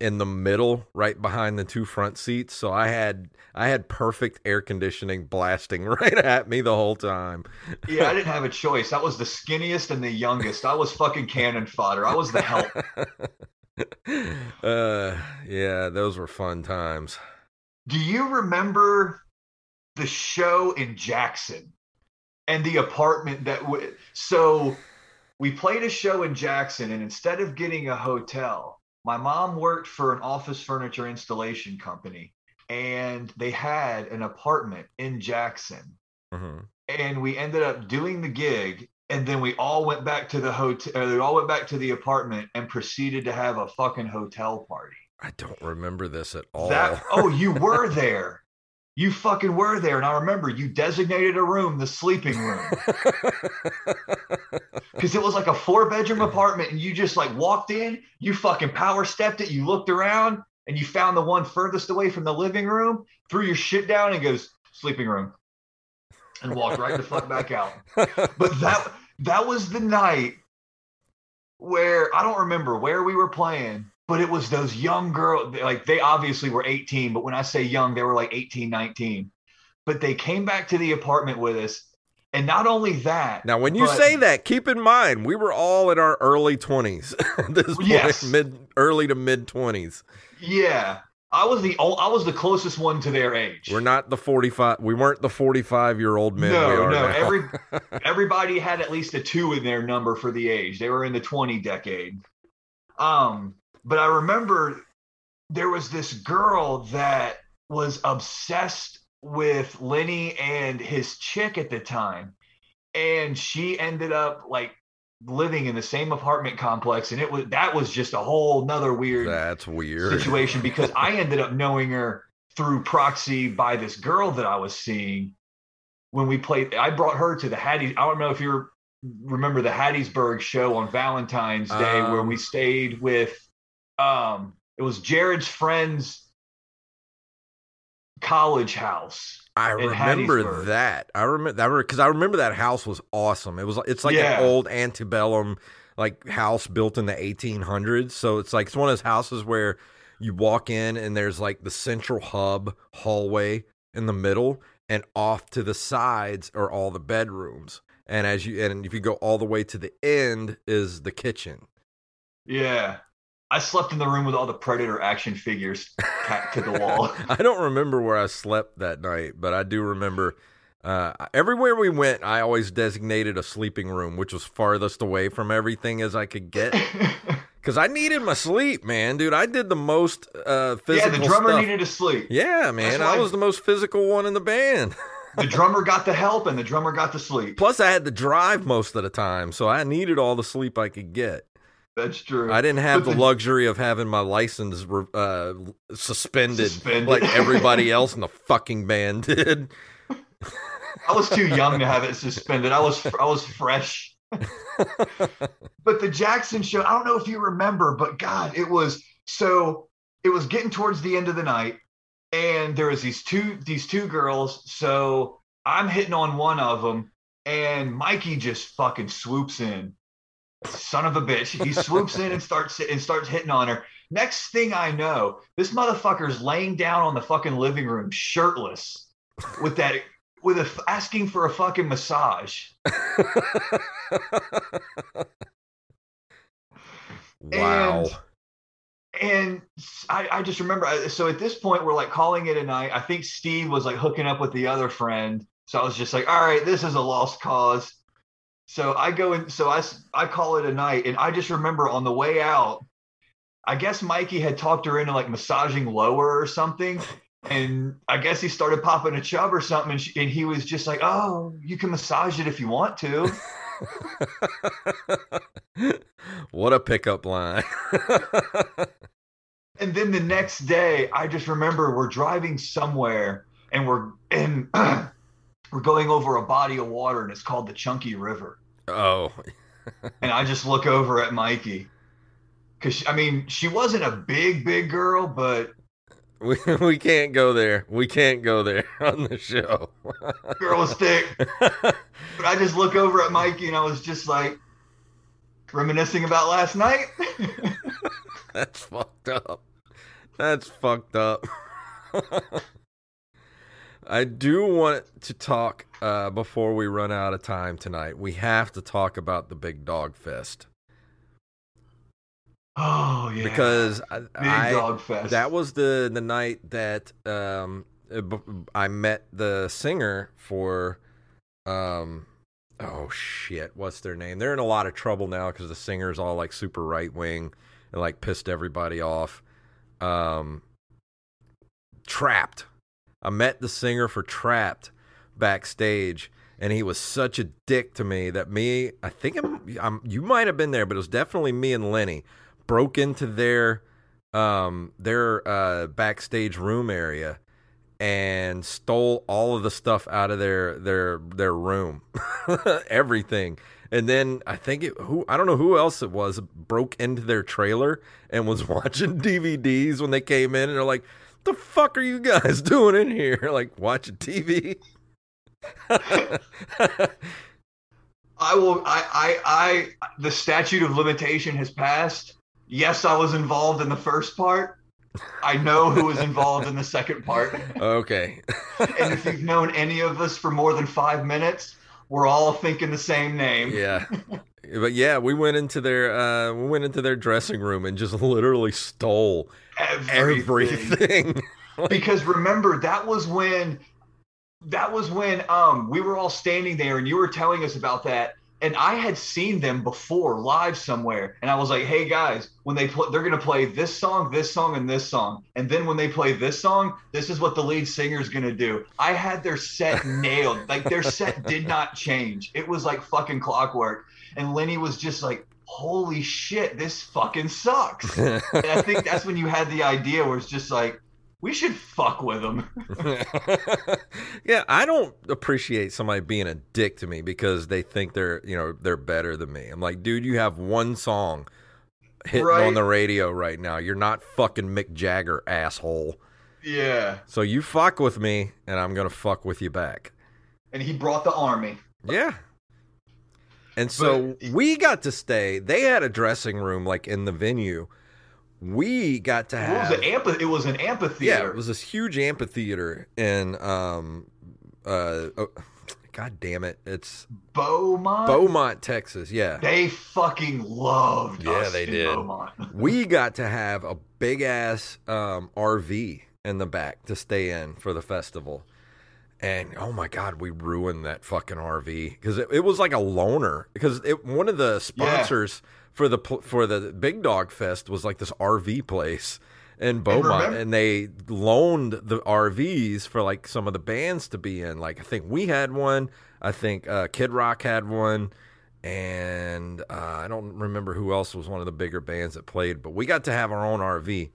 Speaker 1: in the middle right behind the two front seats so i had i had perfect air conditioning blasting <laughs> right at me the whole time
Speaker 2: Yeah, I didn't have a choice. I was the skinniest and the youngest. I was fucking cannon fodder. I was the help. <laughs>
Speaker 1: uh yeah those were fun times
Speaker 2: Do you remember the show in Jackson and the apartment that w- so we played a show in Jackson and instead of getting a hotel, my mom worked for an office furniture installation company and they had an apartment in Jackson
Speaker 1: Mm-hmm.
Speaker 2: and we ended up doing the gig and then we all went back to the hotel we all went back to the apartment and proceeded to have a fucking hotel party.
Speaker 1: i don't remember this at all
Speaker 2: That oh, you <laughs> were there. You fucking were there, and I remember you designated a room the sleeping room <laughs> because it was like a four bedroom apartment, and you just like walked in, you fucking power stepped it, you looked around, and you found the one furthest away from the living room, threw your shit down, and goes sleeping room, and walked right the fuck back out. But that that was the night where I don't remember where we were playing, but it was those young girls. Like they obviously were 18, but when I say young, they were like 18, 19. but they came back to the apartment with us. And not only that.
Speaker 1: Now, when you
Speaker 2: but-
Speaker 1: say that, keep in mind we were all in our early twenties. <laughs> this point, mid, early to mid twenties.
Speaker 2: Yeah. I was the I was the closest one to their age.
Speaker 1: We're not the forty-five. We weren't the forty-five year old men.
Speaker 2: no, no.
Speaker 1: now.
Speaker 2: Every <laughs> everybody had at least a two in their number for the age. They were in the 20 decade. Um, but I remember there was this girl that was obsessed with Lenny and his chick at the time. And she ended up like living in the same apartment complex. And it was that was just a whole nother weird
Speaker 1: That's weird.
Speaker 2: situation because I <laughs> ended up knowing her through proxy by this girl that I was seeing when we played. I brought her to the Hattie. I don't know if you remember the Hattiesburg show on Valentine's Day where
Speaker 1: Um.
Speaker 2: we stayed with. Um, it was Jared's friend's college house.
Speaker 1: I remember that. I remember that because I remember that house was awesome. It was it's like
Speaker 2: Yeah.
Speaker 1: an old antebellum like house built in the 1800s. So it's like it's one of those houses where you walk in and there's like the central hub hallway in the middle and off to the sides are all the bedrooms. And as you and if you go all the way to the end is the kitchen.
Speaker 2: Yeah. I slept in the room with all the Predator action figures tacked to the wall. <laughs>
Speaker 1: I don't remember where I slept that night, but I do remember uh, everywhere we went, I always designated a sleeping room, which was farthest away from everything as I could get. <laughs> Because I needed my sleep, man, dude. I did the most uh,
Speaker 2: yeah,
Speaker 1: physical
Speaker 2: the drummer
Speaker 1: stuff.
Speaker 2: needed to sleep.
Speaker 1: yeah, man. I was the most physical one in the band. <laughs>
Speaker 2: The drummer got the help and the drummer got the sleep.
Speaker 1: Plus, I had to drive most of the time, so I needed all the sleep I could get.
Speaker 2: That's true.
Speaker 1: I didn't have the luxury of having my license uh, suspended,
Speaker 2: Suspended.
Speaker 1: like everybody <laughs> else in the fucking band did.
Speaker 2: I was too young to have it suspended. I was I was fresh. <laughs> but the Jackson show, I don't know if you remember, but God, it was so it was getting towards the end of the night, and there was these two these two girls. So I'm hitting on one of them, and Mikey just fucking swoops in. Son of a bitch. He swoops in and starts and starts hitting on her. Next thing I know, this motherfucker's laying down on the fucking living room shirtless with that with a asking for a fucking massage. <laughs>
Speaker 1: wow.
Speaker 2: And I, I just remember, so at this point, we're like calling it a night. I think Steve was like hooking up with the other friend. So I was just like, all right, this is a lost cause. So I go and so I, I call it a night. And I just remember on the way out, I guess Mikey had talked her into like massaging lower or something. And I guess he started popping a chub or something. And, she, and he was just like, oh, you can massage it if you want to. <laughs>
Speaker 1: what a pickup line. <laughs>
Speaker 2: And then the next day, I just remember we're driving somewhere and we're and <clears throat> we're going over a body of water and it's called the Chunky River.
Speaker 1: oh, <laughs>
Speaker 2: And I just look over at Mikey. Cause I mean, she wasn't a big, big girl, but <laughs>
Speaker 1: we, we can't go there. We can't go there <laughs> on the show.
Speaker 2: girl was thick. But I just look over at Mikey and I was just like reminiscing about last night.
Speaker 1: That's fucked up. That's fucked up. I do want to talk uh, before we run out of time tonight. We have to talk about the Big Dog Fest
Speaker 2: oh yeah.
Speaker 1: because I,
Speaker 2: Big
Speaker 1: I
Speaker 2: Dog Fest.
Speaker 1: that was the the night that um uh, I met the singer for um oh shit what's their name they're in a lot of trouble now because the singer's all like super right wing and like pissed everybody off um Trapt I met the singer for Trapt backstage and he was such a dick to me that me I think I'm, I'm you might have been there but it was definitely me and Lenny broke into their um their uh backstage room area and stole all of the stuff out of their their their room. <laughs> Everything. And then i think it who i don't know who else it was broke into their trailer and was <laughs> watching dvds when they came in and they're like the fuck are you guys <laughs> doing in here <laughs> like watching tv <laughs>
Speaker 2: I will. I, I. I. The statute of limitation has passed. Yes, I was involved in the first part. I know who was involved in the second part.
Speaker 1: Okay.
Speaker 2: and if you've known any of us for more than five minutes, we're all thinking the same name.
Speaker 1: Yeah. But yeah, we went into their uh we went into their dressing room and just literally stole
Speaker 2: Everything.
Speaker 1: everything. <laughs> Like,
Speaker 2: because remember that was when that was when um we were all standing there and you were telling us about that. And I had seen them before live somewhere. And I was like hey guys when they play they're going to play this song this song and this song. And then when they play this song this is what the lead singer is going to do. I had their set <laughs> nailed. Like their set did not change. It was like fucking clockwork and Lenny was just like holy shit this fucking sucks <laughs> and I think that's when you had the idea where it's just like we should fuck with them. <laughs> <laughs>
Speaker 1: yeah, I don't appreciate somebody being a dick to me because they think they're, you know, they're better than me. I'm like, dude, you have one song hitting
Speaker 2: Right.
Speaker 1: on the radio right now. You're not fucking Mick Jagger, asshole.
Speaker 2: Yeah.
Speaker 1: So you fuck with me, and I'm gonna fuck with you back.
Speaker 2: And he brought the army.
Speaker 1: Yeah. And so
Speaker 2: But-
Speaker 1: we got to stay. They had a dressing room like in the venue. We got to have
Speaker 2: was it? Amphi- it was an amphitheater.
Speaker 1: yeah, it was this huge amphitheater in um uh oh, god damn it. It's
Speaker 2: Beaumont.
Speaker 1: Beaumont, Texas. Yeah.
Speaker 2: They fucking loved
Speaker 1: Yeah,
Speaker 2: us
Speaker 1: they
Speaker 2: in
Speaker 1: did.
Speaker 2: Beaumont. <laughs>
Speaker 1: we got to have a big ass um, RV in the back to stay in for the festival. And oh my god, we ruined that fucking RV because it, it was like a loaner. Because it, one of the sponsors for the for the Big Dog Fest was like this RV place in Beaumont, and they loaned the RVs for like some of the bands to be in. Like I think we had one. I think uh, Kid Rock had one and uh, I don't remember who else was one of the bigger bands that played, but we got to have our own RV.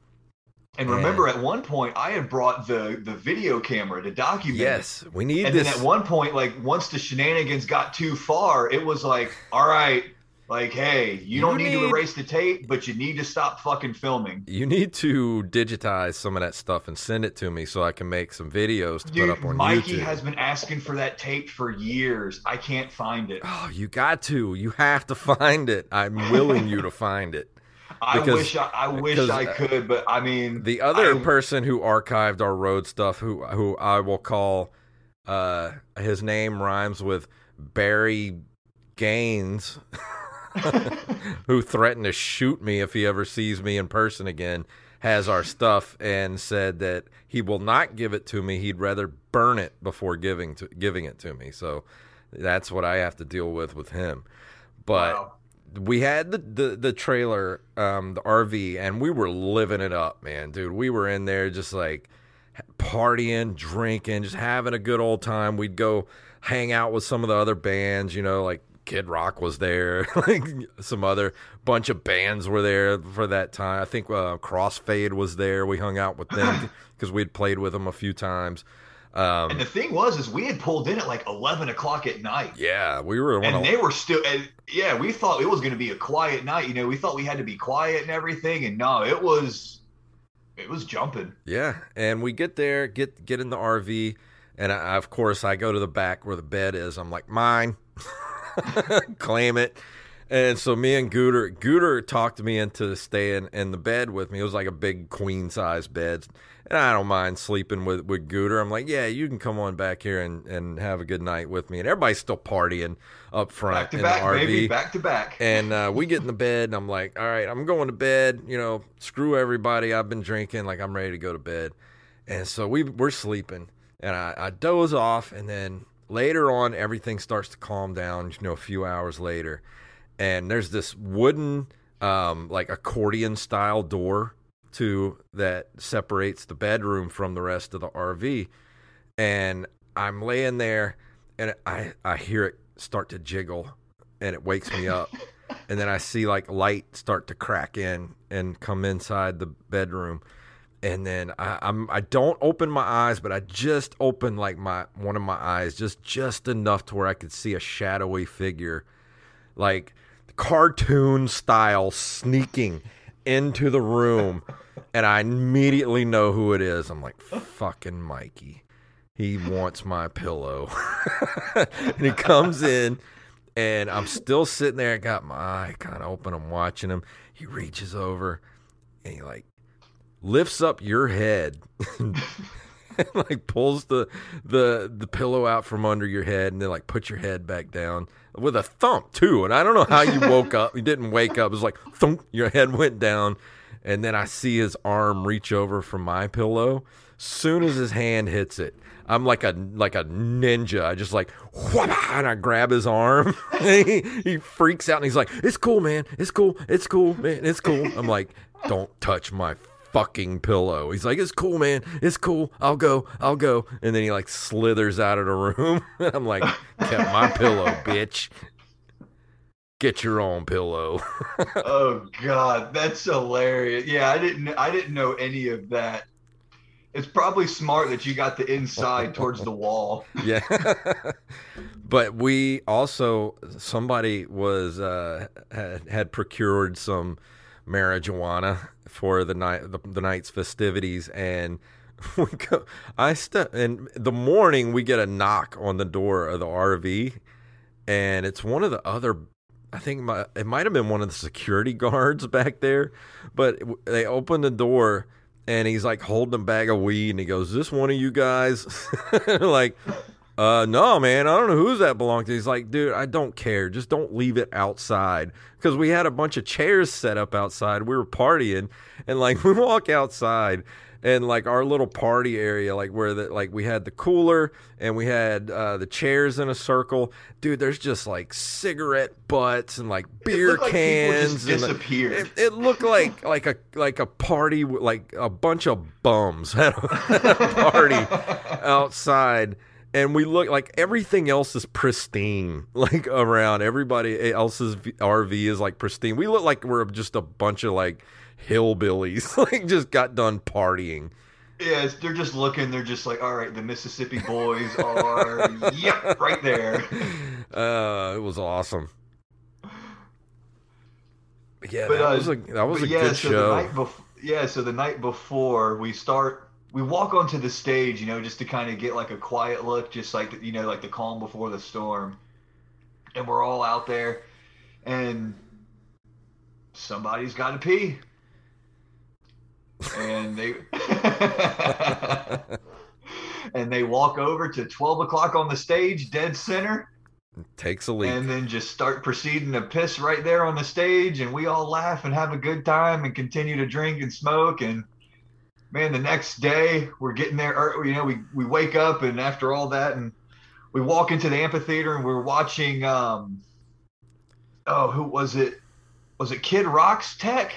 Speaker 2: And remember, at one point, I had brought the the video camera to document.
Speaker 1: Yes, we need
Speaker 2: And
Speaker 1: this.
Speaker 2: then at one point, like once the shenanigans got too far, it was like, all right, like, hey, you,
Speaker 1: You
Speaker 2: don't need,
Speaker 1: need-
Speaker 2: to erase the tape, but you need to stop fucking filming.
Speaker 1: you need to digitize some of that stuff and send it to me so I can make some videos to
Speaker 2: Dude,
Speaker 1: put up on YouTube.
Speaker 2: Mikey
Speaker 1: YouTube.
Speaker 2: has been asking for that tape for years. I can't find it.
Speaker 1: Oh, you got to. You have to find it. I'm willing you to find it.
Speaker 2: I wish I, I wish I
Speaker 1: uh,
Speaker 2: could, but I mean,
Speaker 1: The other
Speaker 2: I-
Speaker 1: person who archived our road stuff, who who I will call, uh, his name rhymes with Barry Gaines, <laughs> who threatened to shoot me if he ever sees me in person again, has our stuff and said that he will not give it to me. He'd rather burn it before giving to giving it to me. So that's what I have to deal with with him. But
Speaker 2: Wow.
Speaker 1: We had the, the the trailer um the rv and we were living it up man dude. We were in there just like partying drinking just having a good old time. We'd go hang out with some of the other bands you know like kid rock was there <laughs> like some other bunch of bands were there for that time. I think uh, crossfade was there. We hung out with them <clears throat> because we'd played with them a few times um
Speaker 2: and the thing was, is we had pulled in at like eleven o'clock at night.
Speaker 1: yeah we were
Speaker 2: and they were still yeah we thought it was going to be a quiet night you know we thought we had to be quiet and everything and no it was it was jumping
Speaker 1: Yeah, and we get there, get get in the RV, and I, of course I go to the back where the bed is. I'm like, mine, <laughs> claim it. And so me and Gooter, Gooter talked me into staying in the bed with me. It was like a big queen size bed, and I don't mind sleeping with with Gooter. I'm like, yeah, you can come on back here and and have a good night with me. And everybody's still partying up front
Speaker 2: back to
Speaker 1: in
Speaker 2: back
Speaker 1: the RV.
Speaker 2: baby back to back
Speaker 1: And uh, we get in the bed, and I'm like, all right, I'm going to bed. You know, screw everybody. I've been drinking. Like, I'm ready to go to bed. And so we, we're sleeping, and I, I doze off. And then later on, everything starts to calm down, you know, a few hours later. And there's this wooden, um, like accordion style door to that separates the bedroom from the rest of the RV. And I'm laying there, and I, I hear it start to jiggle and it wakes me up. <laughs> and then I see like light start to crack in and come inside the bedroom. And then I, I'm I don't open my eyes, but I just open like my one of my eyes just just enough to where I could see a shadowy figure, like cartoon style, sneaking into the room, and I immediately know who it is. I'm like, fucking Mikey. He wants my pillow. <laughs> and he comes in, and I'm still sitting there. I got my eye kind of open. I'm watching him. He reaches over, and he like lifts up your head. <laughs> <laughs> like pulls the the the pillow out from under your head and then like put your head back down with a thump too. And I don't know how you woke up. You didn't wake up. It was like thump. Your head went down, and then I see his arm reach over from my pillow. Soon as his hand hits it, I'm like a like a ninja. I just like and I grab his arm. <laughs> he, he freaks out and he's like, "It's cool, man. It's cool. It's cool, man. It's cool." I'm like, "Don't touch my fucking pillow." He's like, "It's cool, man. It's cool. I'll go. I'll go." And then he like slithers out of the room. <laughs> I'm like, "Kept my pillow, <laughs> bitch." Get your own pillow. <laughs>
Speaker 2: oh god, that's hilarious. Yeah, I didn't I didn't know any of that. It's probably smart that you got the inside towards the wall.
Speaker 1: Yeah. but we also somebody was uh had, had procured some marijuana for the night the, the night's festivities and <laughs> we go I step in the morning we get a knock on the door of the RV and it's one of the other I think my, it might have been one of the security <laughs> guards back there, but they open the door and he's like holding a bag of weed and he goes, "Is this one of you guys?" <laughs> like, uh, no, man, I don't know who's that belonged to. He's like, dude, I don't care. Just don't leave it outside because we had a bunch of chairs set up outside. We were partying and like <laughs> we walk outside and like our little party area, like where the like we had the cooler and we had uh, the chairs in a circle. Dude, there's just like cigarette butts and like beer
Speaker 2: like
Speaker 1: cans.
Speaker 2: and disappeared.
Speaker 1: It, it, looked like like a like a party, like a bunch of bums <laughs> had a <laughs> party outside. And we look like everything else is pristine, <laughs> like around everybody else's RV is like pristine. We look like we're just a bunch of like hillbillies <laughs> like just got done partying.
Speaker 2: Yes, they're just looking. They're just like, all right, the Mississippi boys are, yep, right there. <laughs>
Speaker 1: Uh, it was awesome. Yeah, but, that uh, was a that was a yeah, good
Speaker 2: so
Speaker 1: show.
Speaker 2: The night bef- yeah, so the night before we start, we walk onto the stage, you know, just to kind of get like a quiet look, just like you know, like the calm before the storm, and we're all out there, and somebody's got to pee. And they <laughs> and they walk over to 12 o'clock on the stage dead center.
Speaker 1: Takes a leak.
Speaker 2: And then just start proceeding to piss right there on the stage and we all laugh and have a good time and continue to drink and smoke and man the next day we're getting there you know we, we wake up and after all that and we walk into the amphitheater and we're watching um oh who was it was it kid rock's tech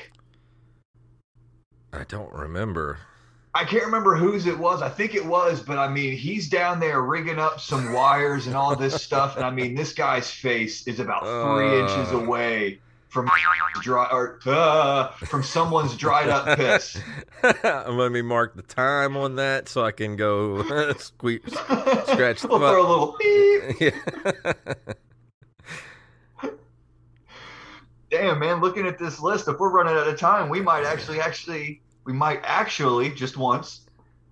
Speaker 1: I don't remember.
Speaker 2: I can't remember whose it was. I think it was, but I mean, he's down there rigging up some wires and all this stuff. And I mean, this guy's face is about three uh, inches away from dry or uh, from someone's dried up piss. <laughs>
Speaker 1: Let me mark the time on that so I can go <laughs> squeak, scratch.
Speaker 2: we'll throw <laughs> a little beep. Damn man, looking at this list, if we're running out of time, we might actually actually we might actually just once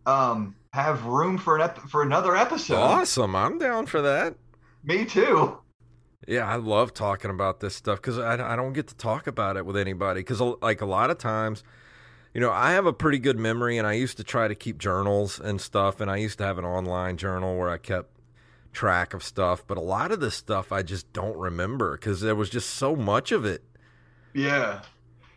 Speaker 2: um, have room for an ep- for another episode.
Speaker 1: Awesome, I'm down for that.
Speaker 2: Me too.
Speaker 1: Yeah, I love talking about this stuff because I, I don't get to talk about it with anybody because uh, like a lot of times, you know, I have a pretty good memory and I used to try to keep journals and stuff, and I used to have an online journal where I kept track of stuff, but a lot of this stuff I just don't remember because there was just so much of it
Speaker 2: yeah.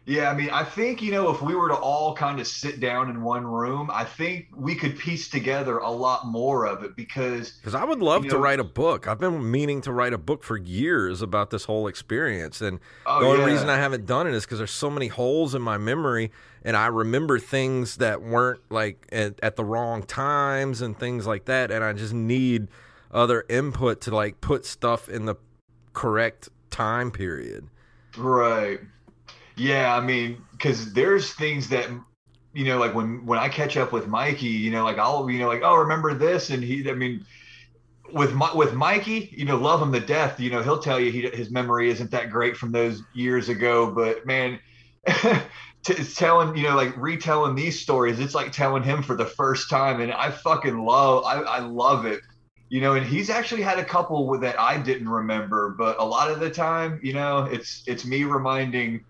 Speaker 2: Yeah, I mean, I think, you know, if we were to all kind of sit down in one room, I think we could piece together a lot more of it because.
Speaker 1: Because I would love you know, to write a book. I've been meaning to write a book for years about this whole experience. And oh, the only yeah. reason I haven't done it is because there's so many holes in my memory. And I remember things that weren't like at, at the wrong times and things like that. And I just need other input to like put stuff in the correct time period.
Speaker 2: Right. Yeah, I mean, because there's things that you know, like when when I catch up with Mikey, you know, like I'll you know, like oh, remember this, and he, I mean, with my, with Mikey, you know, love him to death. You know, he'll tell you he, his memory isn't that great from those years ago, but man. <laughs> t- telling you know like retelling these stories it's like telling him for the first time and i fucking love i, I love it you know, and he's actually had a couple that I didn't remember, but a lot of the time, you know, it's it's me reminding.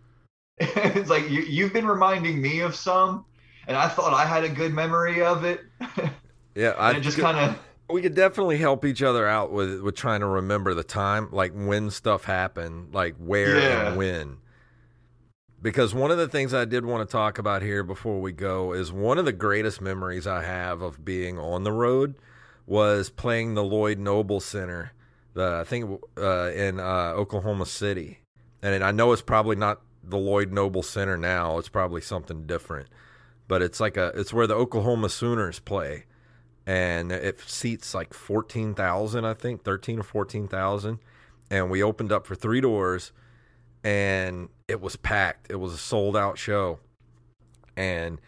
Speaker 2: <laughs> it's like you, you've been reminding me of some, and I thought I had a good memory of it. <laughs>
Speaker 1: Yeah, I
Speaker 2: just kind of
Speaker 1: we could definitely help each other out with with trying to remember the time, like when stuff happened, like where
Speaker 2: Yeah.
Speaker 1: and when. Because one of the things I did want to talk about here before we go is one of the greatest memories I have of being on the road was playing the Lloyd Noble Center, the I think uh, in uh, Oklahoma City, and I know it's probably not the Lloyd Noble Center now; it's probably something different, but it's like a it's where the Oklahoma Sooners play and it seats like 14,000 I think 13 or 14,000 and we opened up for 3 doors and it was packed. It was a sold out show. And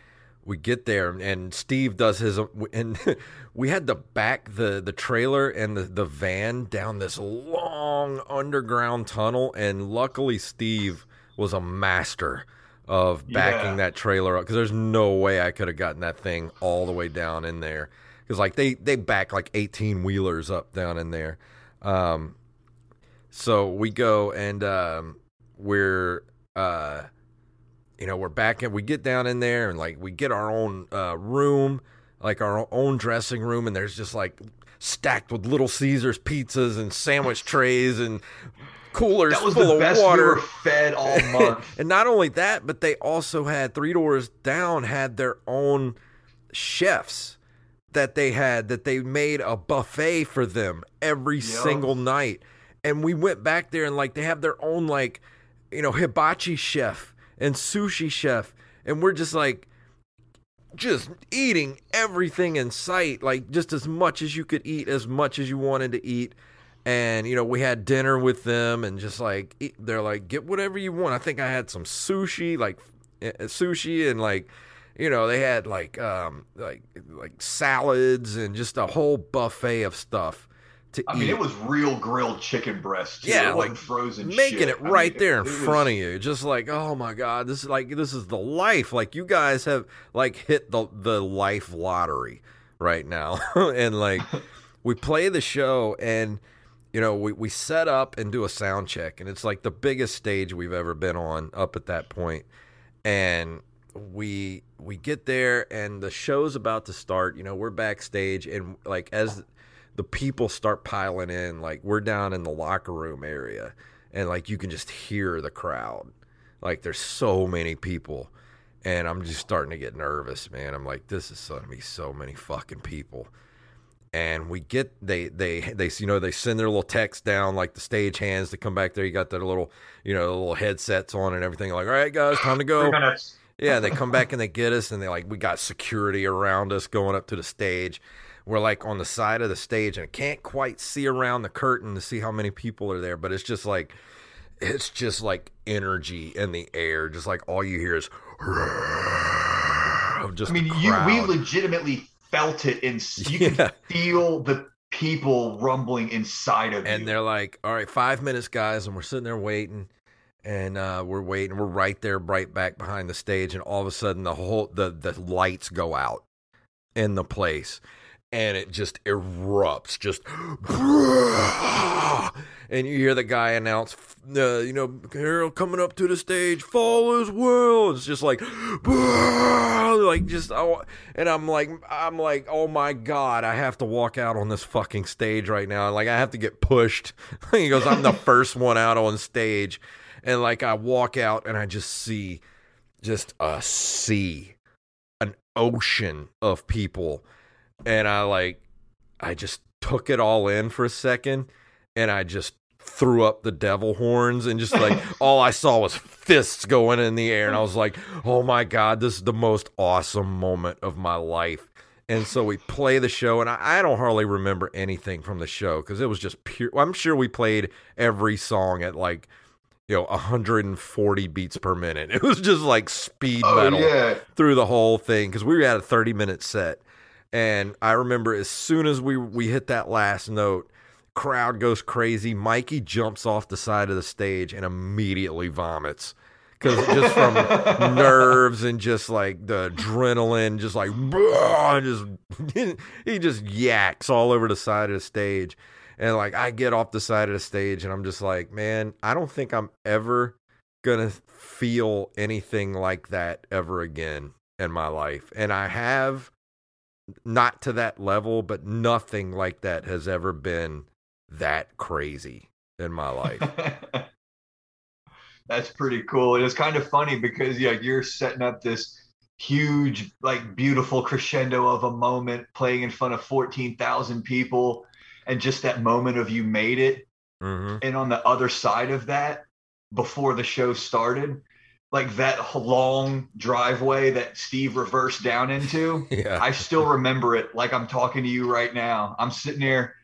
Speaker 1: we get there and Steve does his and <laughs> we had to back the the trailer and the the van down this long underground tunnel. And luckily Steve was a master of backing
Speaker 2: Yeah.
Speaker 1: that trailer up because there's no way I could have gotten that thing all the way down in there because like they they back like 18 wheelers up down in there um so we go and um we're uh you know we're back in we get down in there and like we get our own uh room like our own dressing room and there's just like stacked with little caesars pizzas and sandwich trays and coolers
Speaker 2: that was
Speaker 1: full
Speaker 2: the
Speaker 1: of water
Speaker 2: we fed all <laughs> month.
Speaker 1: and not only that, but they also had three doors down had their own chefs that they had that they made a buffet for them every
Speaker 2: Yeah.
Speaker 1: single night. And we went back there and like they have their own like you know hibachi chef and sushi chef and we're just like just eating everything in sight like just as much as you could eat as much as you wanted to eat and you know we had dinner with them and just like eat, they're like get whatever you want i think i had some sushi like eh, sushi and like you know they had like um like like salads and just a whole buffet of stuff to
Speaker 2: I
Speaker 1: eat
Speaker 2: mean, it was real grilled chicken breast. Too.
Speaker 1: Yeah,
Speaker 2: it
Speaker 1: like,
Speaker 2: frozen.
Speaker 1: making
Speaker 2: shit.
Speaker 1: it
Speaker 2: I mean,
Speaker 1: right there in
Speaker 2: it was-
Speaker 1: front of you just like oh my god this is like this is the life like you guys have like hit the the life lottery right now <laughs> and like <laughs> we play the show and you know we, we set up and do a sound check and it's like the biggest stage we've ever been on up at that point. and we we get there and the show's about to start you know we're backstage and like as the people start piling in like we're down in the locker room area and like you can just hear the crowd. Like there's so many people and i'm just starting to get nervous man. I'm like this is to be so many fucking people and we get they they they you know they send their little text down like the stage hands to come back there. You got their little you know little headsets on and everything. Like all right guys time to go. Yeah, they come back and they get us, and they like we got security around us going up to the stage. We're like on the side of the stage, and I can't quite see around the curtain to see how many people are there, but it's just like it's just like energy in the air, just like all you hear is <laughs> just
Speaker 2: I mean, you we legitimately felt it, and you
Speaker 1: Yeah.
Speaker 2: could feel the people rumbling inside of
Speaker 1: and
Speaker 2: you.
Speaker 1: And they're like, "All right, five minutes, guys," and we're sitting there waiting, and uh, we're waiting. We're right there, right back behind the stage, and all of a sudden, the whole the the lights go out in the place, and it just erupts, just, <gasps> and you hear the guy announce, uh, you know, Carol coming up to the stage, fall as well. It's just like, <laughs> like just oh, and I'm like, I'm like, oh my god, I have to walk out on this fucking stage right now, like I have to get pushed. <laughs> he goes, I'm the <laughs> first one out on stage, and like I walk out and I just see, just a sea, an ocean of people, and I like, I just took it all in for a second, and I just threw up the devil horns and just like <laughs> all I saw was fists going in the air and I was like, "Oh my god, this is the most awesome moment of my life." And so we play the show and I, I don't hardly remember anything from the show cuz it was just pure I'm sure we played every song at like you know 140 beats per minute. <laughs> It was just like speed
Speaker 2: oh
Speaker 1: metal
Speaker 2: yeah,
Speaker 1: through the whole thing because we had a 30 minute set and i remember as soon as we we hit that last note crowd goes crazy. Mikey jumps off the side of the stage and immediately vomits. Because just from <laughs> nerves and just like the adrenaline just like just <laughs> he just yaks all over the side of the stage. And like i get off the side of the stage and i'm just like man i don't think i'm ever gonna feel anything like that ever again in my life. And I have not to that level, but nothing like that has ever been that crazy in my life. <laughs>
Speaker 2: That's pretty cool. It is kind of funny because yeah, you're setting up this huge, like beautiful crescendo of a moment playing in front of 14,000 people and just that moment of you made it.
Speaker 1: hmm
Speaker 2: And on the other side of that, before the show started, like that long driveway that Steve reversed down into, <laughs>
Speaker 1: Yeah.
Speaker 2: I still remember it like I'm talking to you right now. I'm sitting there,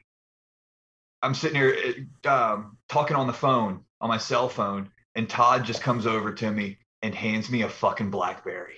Speaker 2: I'm sitting here um, talking on the phone on my cell phone, and Todd just comes over to me and hands me a fucking Blackberry.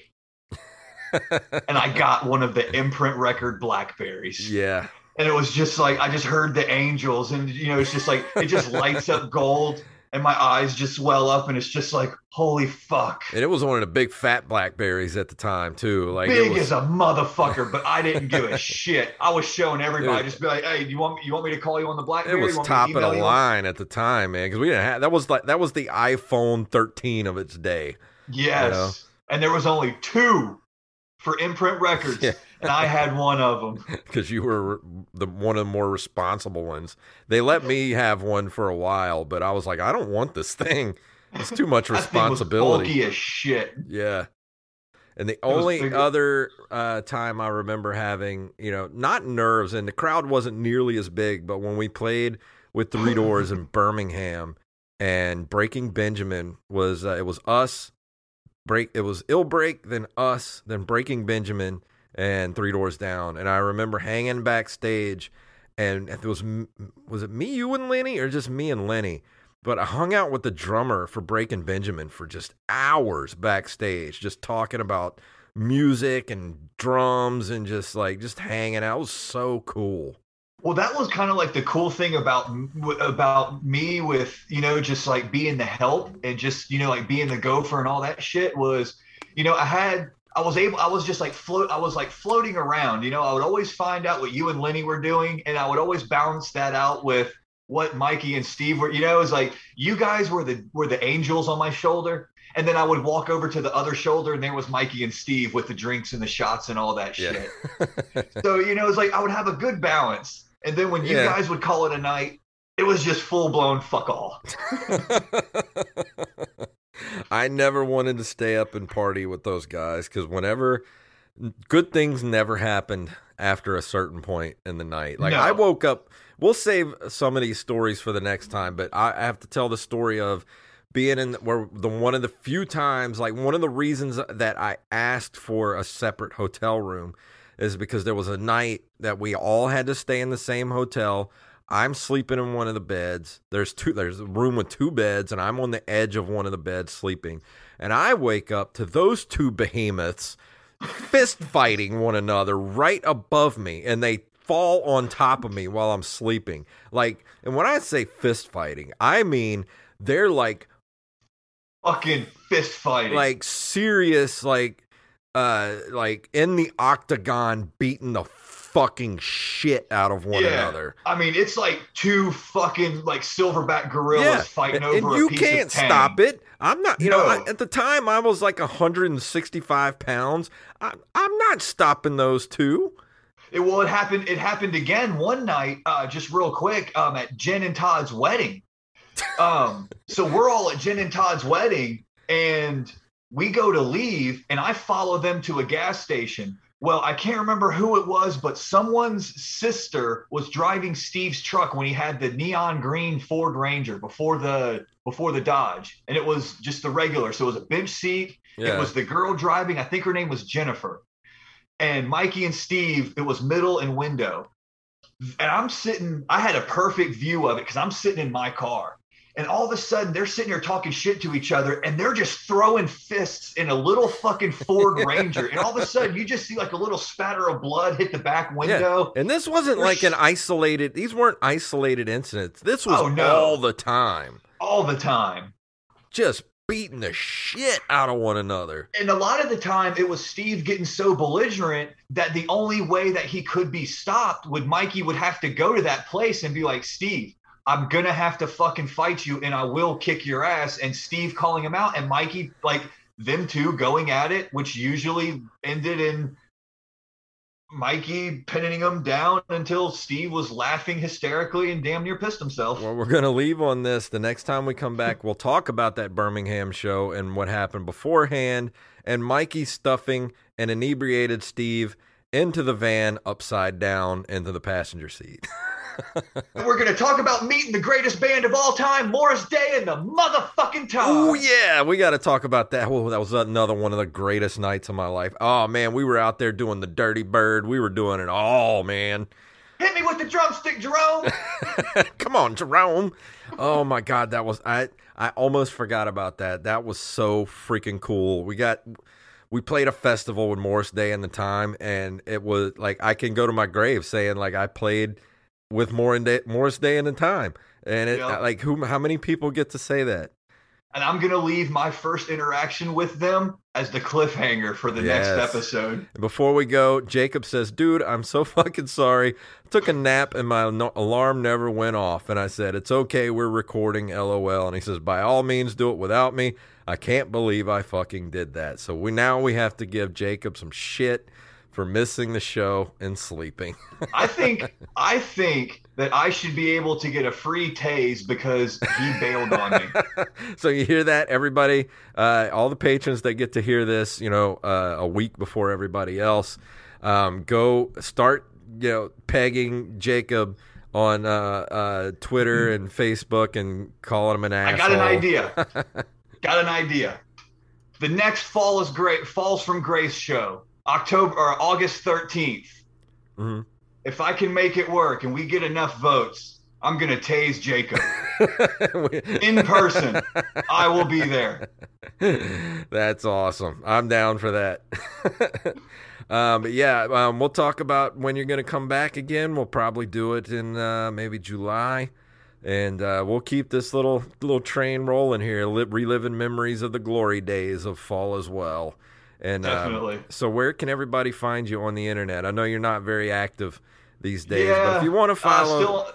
Speaker 2: <laughs> and I got one of the imprint record Blackberries.
Speaker 1: yeah.
Speaker 2: And it was just like I just heard the angels, and you know, it's just like it just lights up gold, and my eyes just swell up, and it's just like, holy fuck.
Speaker 1: And it was one of the big fat blackberries at the time too. Like it
Speaker 2: Big
Speaker 1: was,
Speaker 2: as a motherfucker, but I didn't give a <laughs> shit. I was showing everybody,
Speaker 1: Dude.
Speaker 2: just be like, "Hey, do you want me, you want me to call you on the BlackBerry?
Speaker 1: it was
Speaker 2: You want me to
Speaker 1: top of the line at the time, man. Because we didn't have that was like that was the iPhone 13 of its day.
Speaker 2: Yes,
Speaker 1: You know?
Speaker 2: and there was only two for imprint records, <laughs>
Speaker 1: Yeah.
Speaker 2: And I had one of them. <laughs>
Speaker 1: because you were the one of the more responsible ones. They let me have one for a while, but I was like, I don't want this thing. It's too much <laughs>
Speaker 2: That thing was
Speaker 1: responsibility.
Speaker 2: bulky as shit.
Speaker 1: Yeah. And the only other uh, time I remember having, you know, not nerves, and the crowd wasn't nearly as big, but when we played with Three Doors in <laughs> Birmingham, and Breaking Benjamin was uh, it was us, break it was Ill Break, then us, then Breaking Benjamin, and Three Doors Down, and I remember hanging backstage, and it was was it me, you, and Lenny, or just me and Lenny? But I hung out with the drummer for Breaking Benjamin for just hours backstage, just talking about music and drums and just like just hanging out. It was so cool.
Speaker 2: Well, that was kind of like the cool thing about about me with you know just like being the help and just you know like being the gopher and all that shit was, you know, I had I was able I was just like float I was like floating around. You know, I would always find out what you and Lenny were doing, and I would always balance that out with what Mikey and Steve were. You know, it was like you guys were the were the angels on my shoulder. And then I would walk over to the other shoulder, and there was Mikey and Steve with the drinks and the shots and all that
Speaker 1: Yeah.
Speaker 2: shit. <laughs> So you know, it's like I would have a good balance, and then when you
Speaker 1: Yeah.
Speaker 2: guys would call it a night, it was just full blown fuck all. <laughs>
Speaker 1: I never wanted to stay up and party with those guys because whenever good things never happened after a certain point in the night. Like
Speaker 2: No.
Speaker 1: I woke up. We'll save some of these stories for the next time, but I I have to tell the story of being in where the one of the few times, like one of the reasons that I asked for a separate hotel room is because there was a night that we all had to stay in the same hotel. I'm sleeping in one of the beds. There's two there's a room with two beds and I'm on the edge of one of the beds sleeping. And I wake up to those two behemoths fist fighting one another right above me and they fall on top of me while I'm sleeping. Like and when I say fist fighting, I mean they're like
Speaker 2: Fucking fist fighting.
Speaker 1: like serious like uh like in the octagon beating the fucking shit out of one
Speaker 2: Yeah.
Speaker 1: another.
Speaker 2: I mean, it's like two fucking like silverback gorillas
Speaker 1: Yeah,
Speaker 2: fighting over
Speaker 1: and you can't stop it. I'm not, you know, I, at the time I was like 165 pounds. I, I'm not stopping those two.
Speaker 2: It, well, it happened. It happened again one night, uh, just real quick, um, at Jen and Todd's wedding. Um, so we're all at Jen and Todd's wedding, and we go to leave, and I follow them to a gas station. Well, I can't remember who it was, but someone's sister was driving Steve's truck when he had the neon green Ford Ranger before the before the Dodge, and it was just the regular. So it was a bench seat.
Speaker 1: Yeah.
Speaker 2: It was the girl driving. I think her name was Jennifer. And Mikey and Steve, it was middle and window. And I'm sitting, I had a perfect view of it because I'm sitting in my car. And all of a sudden, they're sitting here talking shit to each other and they're just throwing fists in a little fucking Ford <laughs> Ranger. And all of a sudden, you just see like a little spatter of blood hit the back window. Yeah.
Speaker 1: and this wasn't
Speaker 2: They're
Speaker 1: like an isolated, these weren't isolated incidents. This was
Speaker 2: Oh, no.
Speaker 1: all the time.
Speaker 2: all the time.
Speaker 1: Just beating the shit out of one another.
Speaker 2: And a lot of the time, it was Steve getting so belligerent that the only way that he could be stopped would Mikey would have to go to that place and be like, Steve, I'm gonna have to fucking fight you, and I will kick your ass. And Steve calling him out, and Mikey like them two going at it, which usually ended in Mikey pinning him down until Steve was laughing hysterically and damn near pissed himself.
Speaker 1: Well, we're going to leave on this. The next time we come back, we'll talk about that Birmingham show and what happened beforehand and Mikey stuffing an inebriated Steve into the van upside down into the passenger seat. <laughs>
Speaker 2: and <laughs> we're going to talk about meeting the greatest band of all time, Morris Day and the motherfucking time.
Speaker 1: Oh, yeah. We got to talk about that. Oh, that was another one of the greatest nights of my life. Oh, man. We were out there doing the Dirty Bird. We were doing it all, man.
Speaker 2: Hit me with the drumstick, Jerome. <laughs>
Speaker 1: Come on, Jerome. Oh my God, that was I. I almost forgot about that. That was so freaking cool. We got we played a festival with Morris Day and the Time, and it was like I can go to my grave saying like I played with Morris Day and the Time, and it yep. like who how many people get to say that?
Speaker 2: and I'm gonna leave my first interaction with them as the cliffhanger for the yes. next episode.
Speaker 1: Before we go, Jacob says, "Dude, I'm so <laughs> fucking sorry. I took a nap and my no- alarm never went off." And I said, "It's okay. We're recording. LOL." And he says, "By all means, do it without me. I can't believe I fucking did that." So we now we have to give Jacob some shit for missing the show and sleeping. <laughs>
Speaker 2: I think I think that I should be able to get a free tase because he bailed on me. <laughs>
Speaker 1: so you hear that, everybody? Uh, all the patrons that get to hear this, you know, uh, a week before everybody else, um, go start, you know, pegging Jacob on uh, uh Twitter <laughs> and Facebook and calling him an asshole.
Speaker 2: I got an idea. got an idea. The next Fall is Great Falls from Grace show October or August 13th. Mm-hmm. If I can make it work and we get enough votes, I'm going to tase Jacob <laughs> in person. I will be there.
Speaker 1: That's awesome. I'm down for that. <laughs> um, but yeah, um, we'll talk about when you're going to come back again. We'll probably do it in uh, maybe July. And uh, we'll keep this little little train rolling here, li- reliving memories of the glory days of fall as well. And
Speaker 2: um, definitely. Um,
Speaker 1: so, where can everybody find you on the internet? I know you're not very active these days, yeah, but if you want to uh, follow,
Speaker 2: uh, still,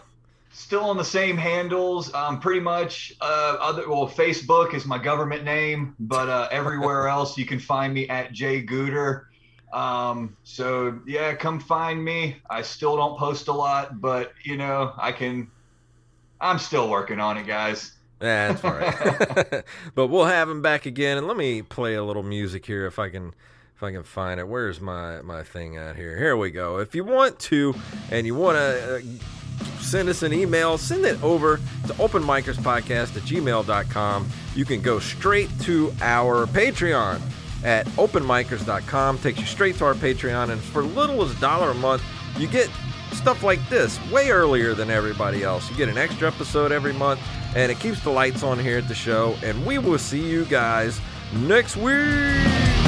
Speaker 2: still on the same handles. Um, pretty much. Uh, other well, Facebook is my government name, but uh, everywhere <laughs> else you can find me at Jay Gooter. Um, so yeah, come find me. I still don't post a lot, but you know, I can. I'm still working on it, guys.
Speaker 1: That's all right. <laughs> but we'll have him back again, and let me play a little music here if I can if I can find it. Where's my my thing out here? Here we go. If you want to, and you want to. Uh, send us an email, send it over to openmicerspodcast at gmail.com. You can go straight to our Patreon at openmicers.com. Takes you straight to our Patreon, and for little as a dollar a month, you get stuff like this way earlier than everybody else. You get an extra episode every month, and it keeps the lights on here at the show. And we will see you guys next week.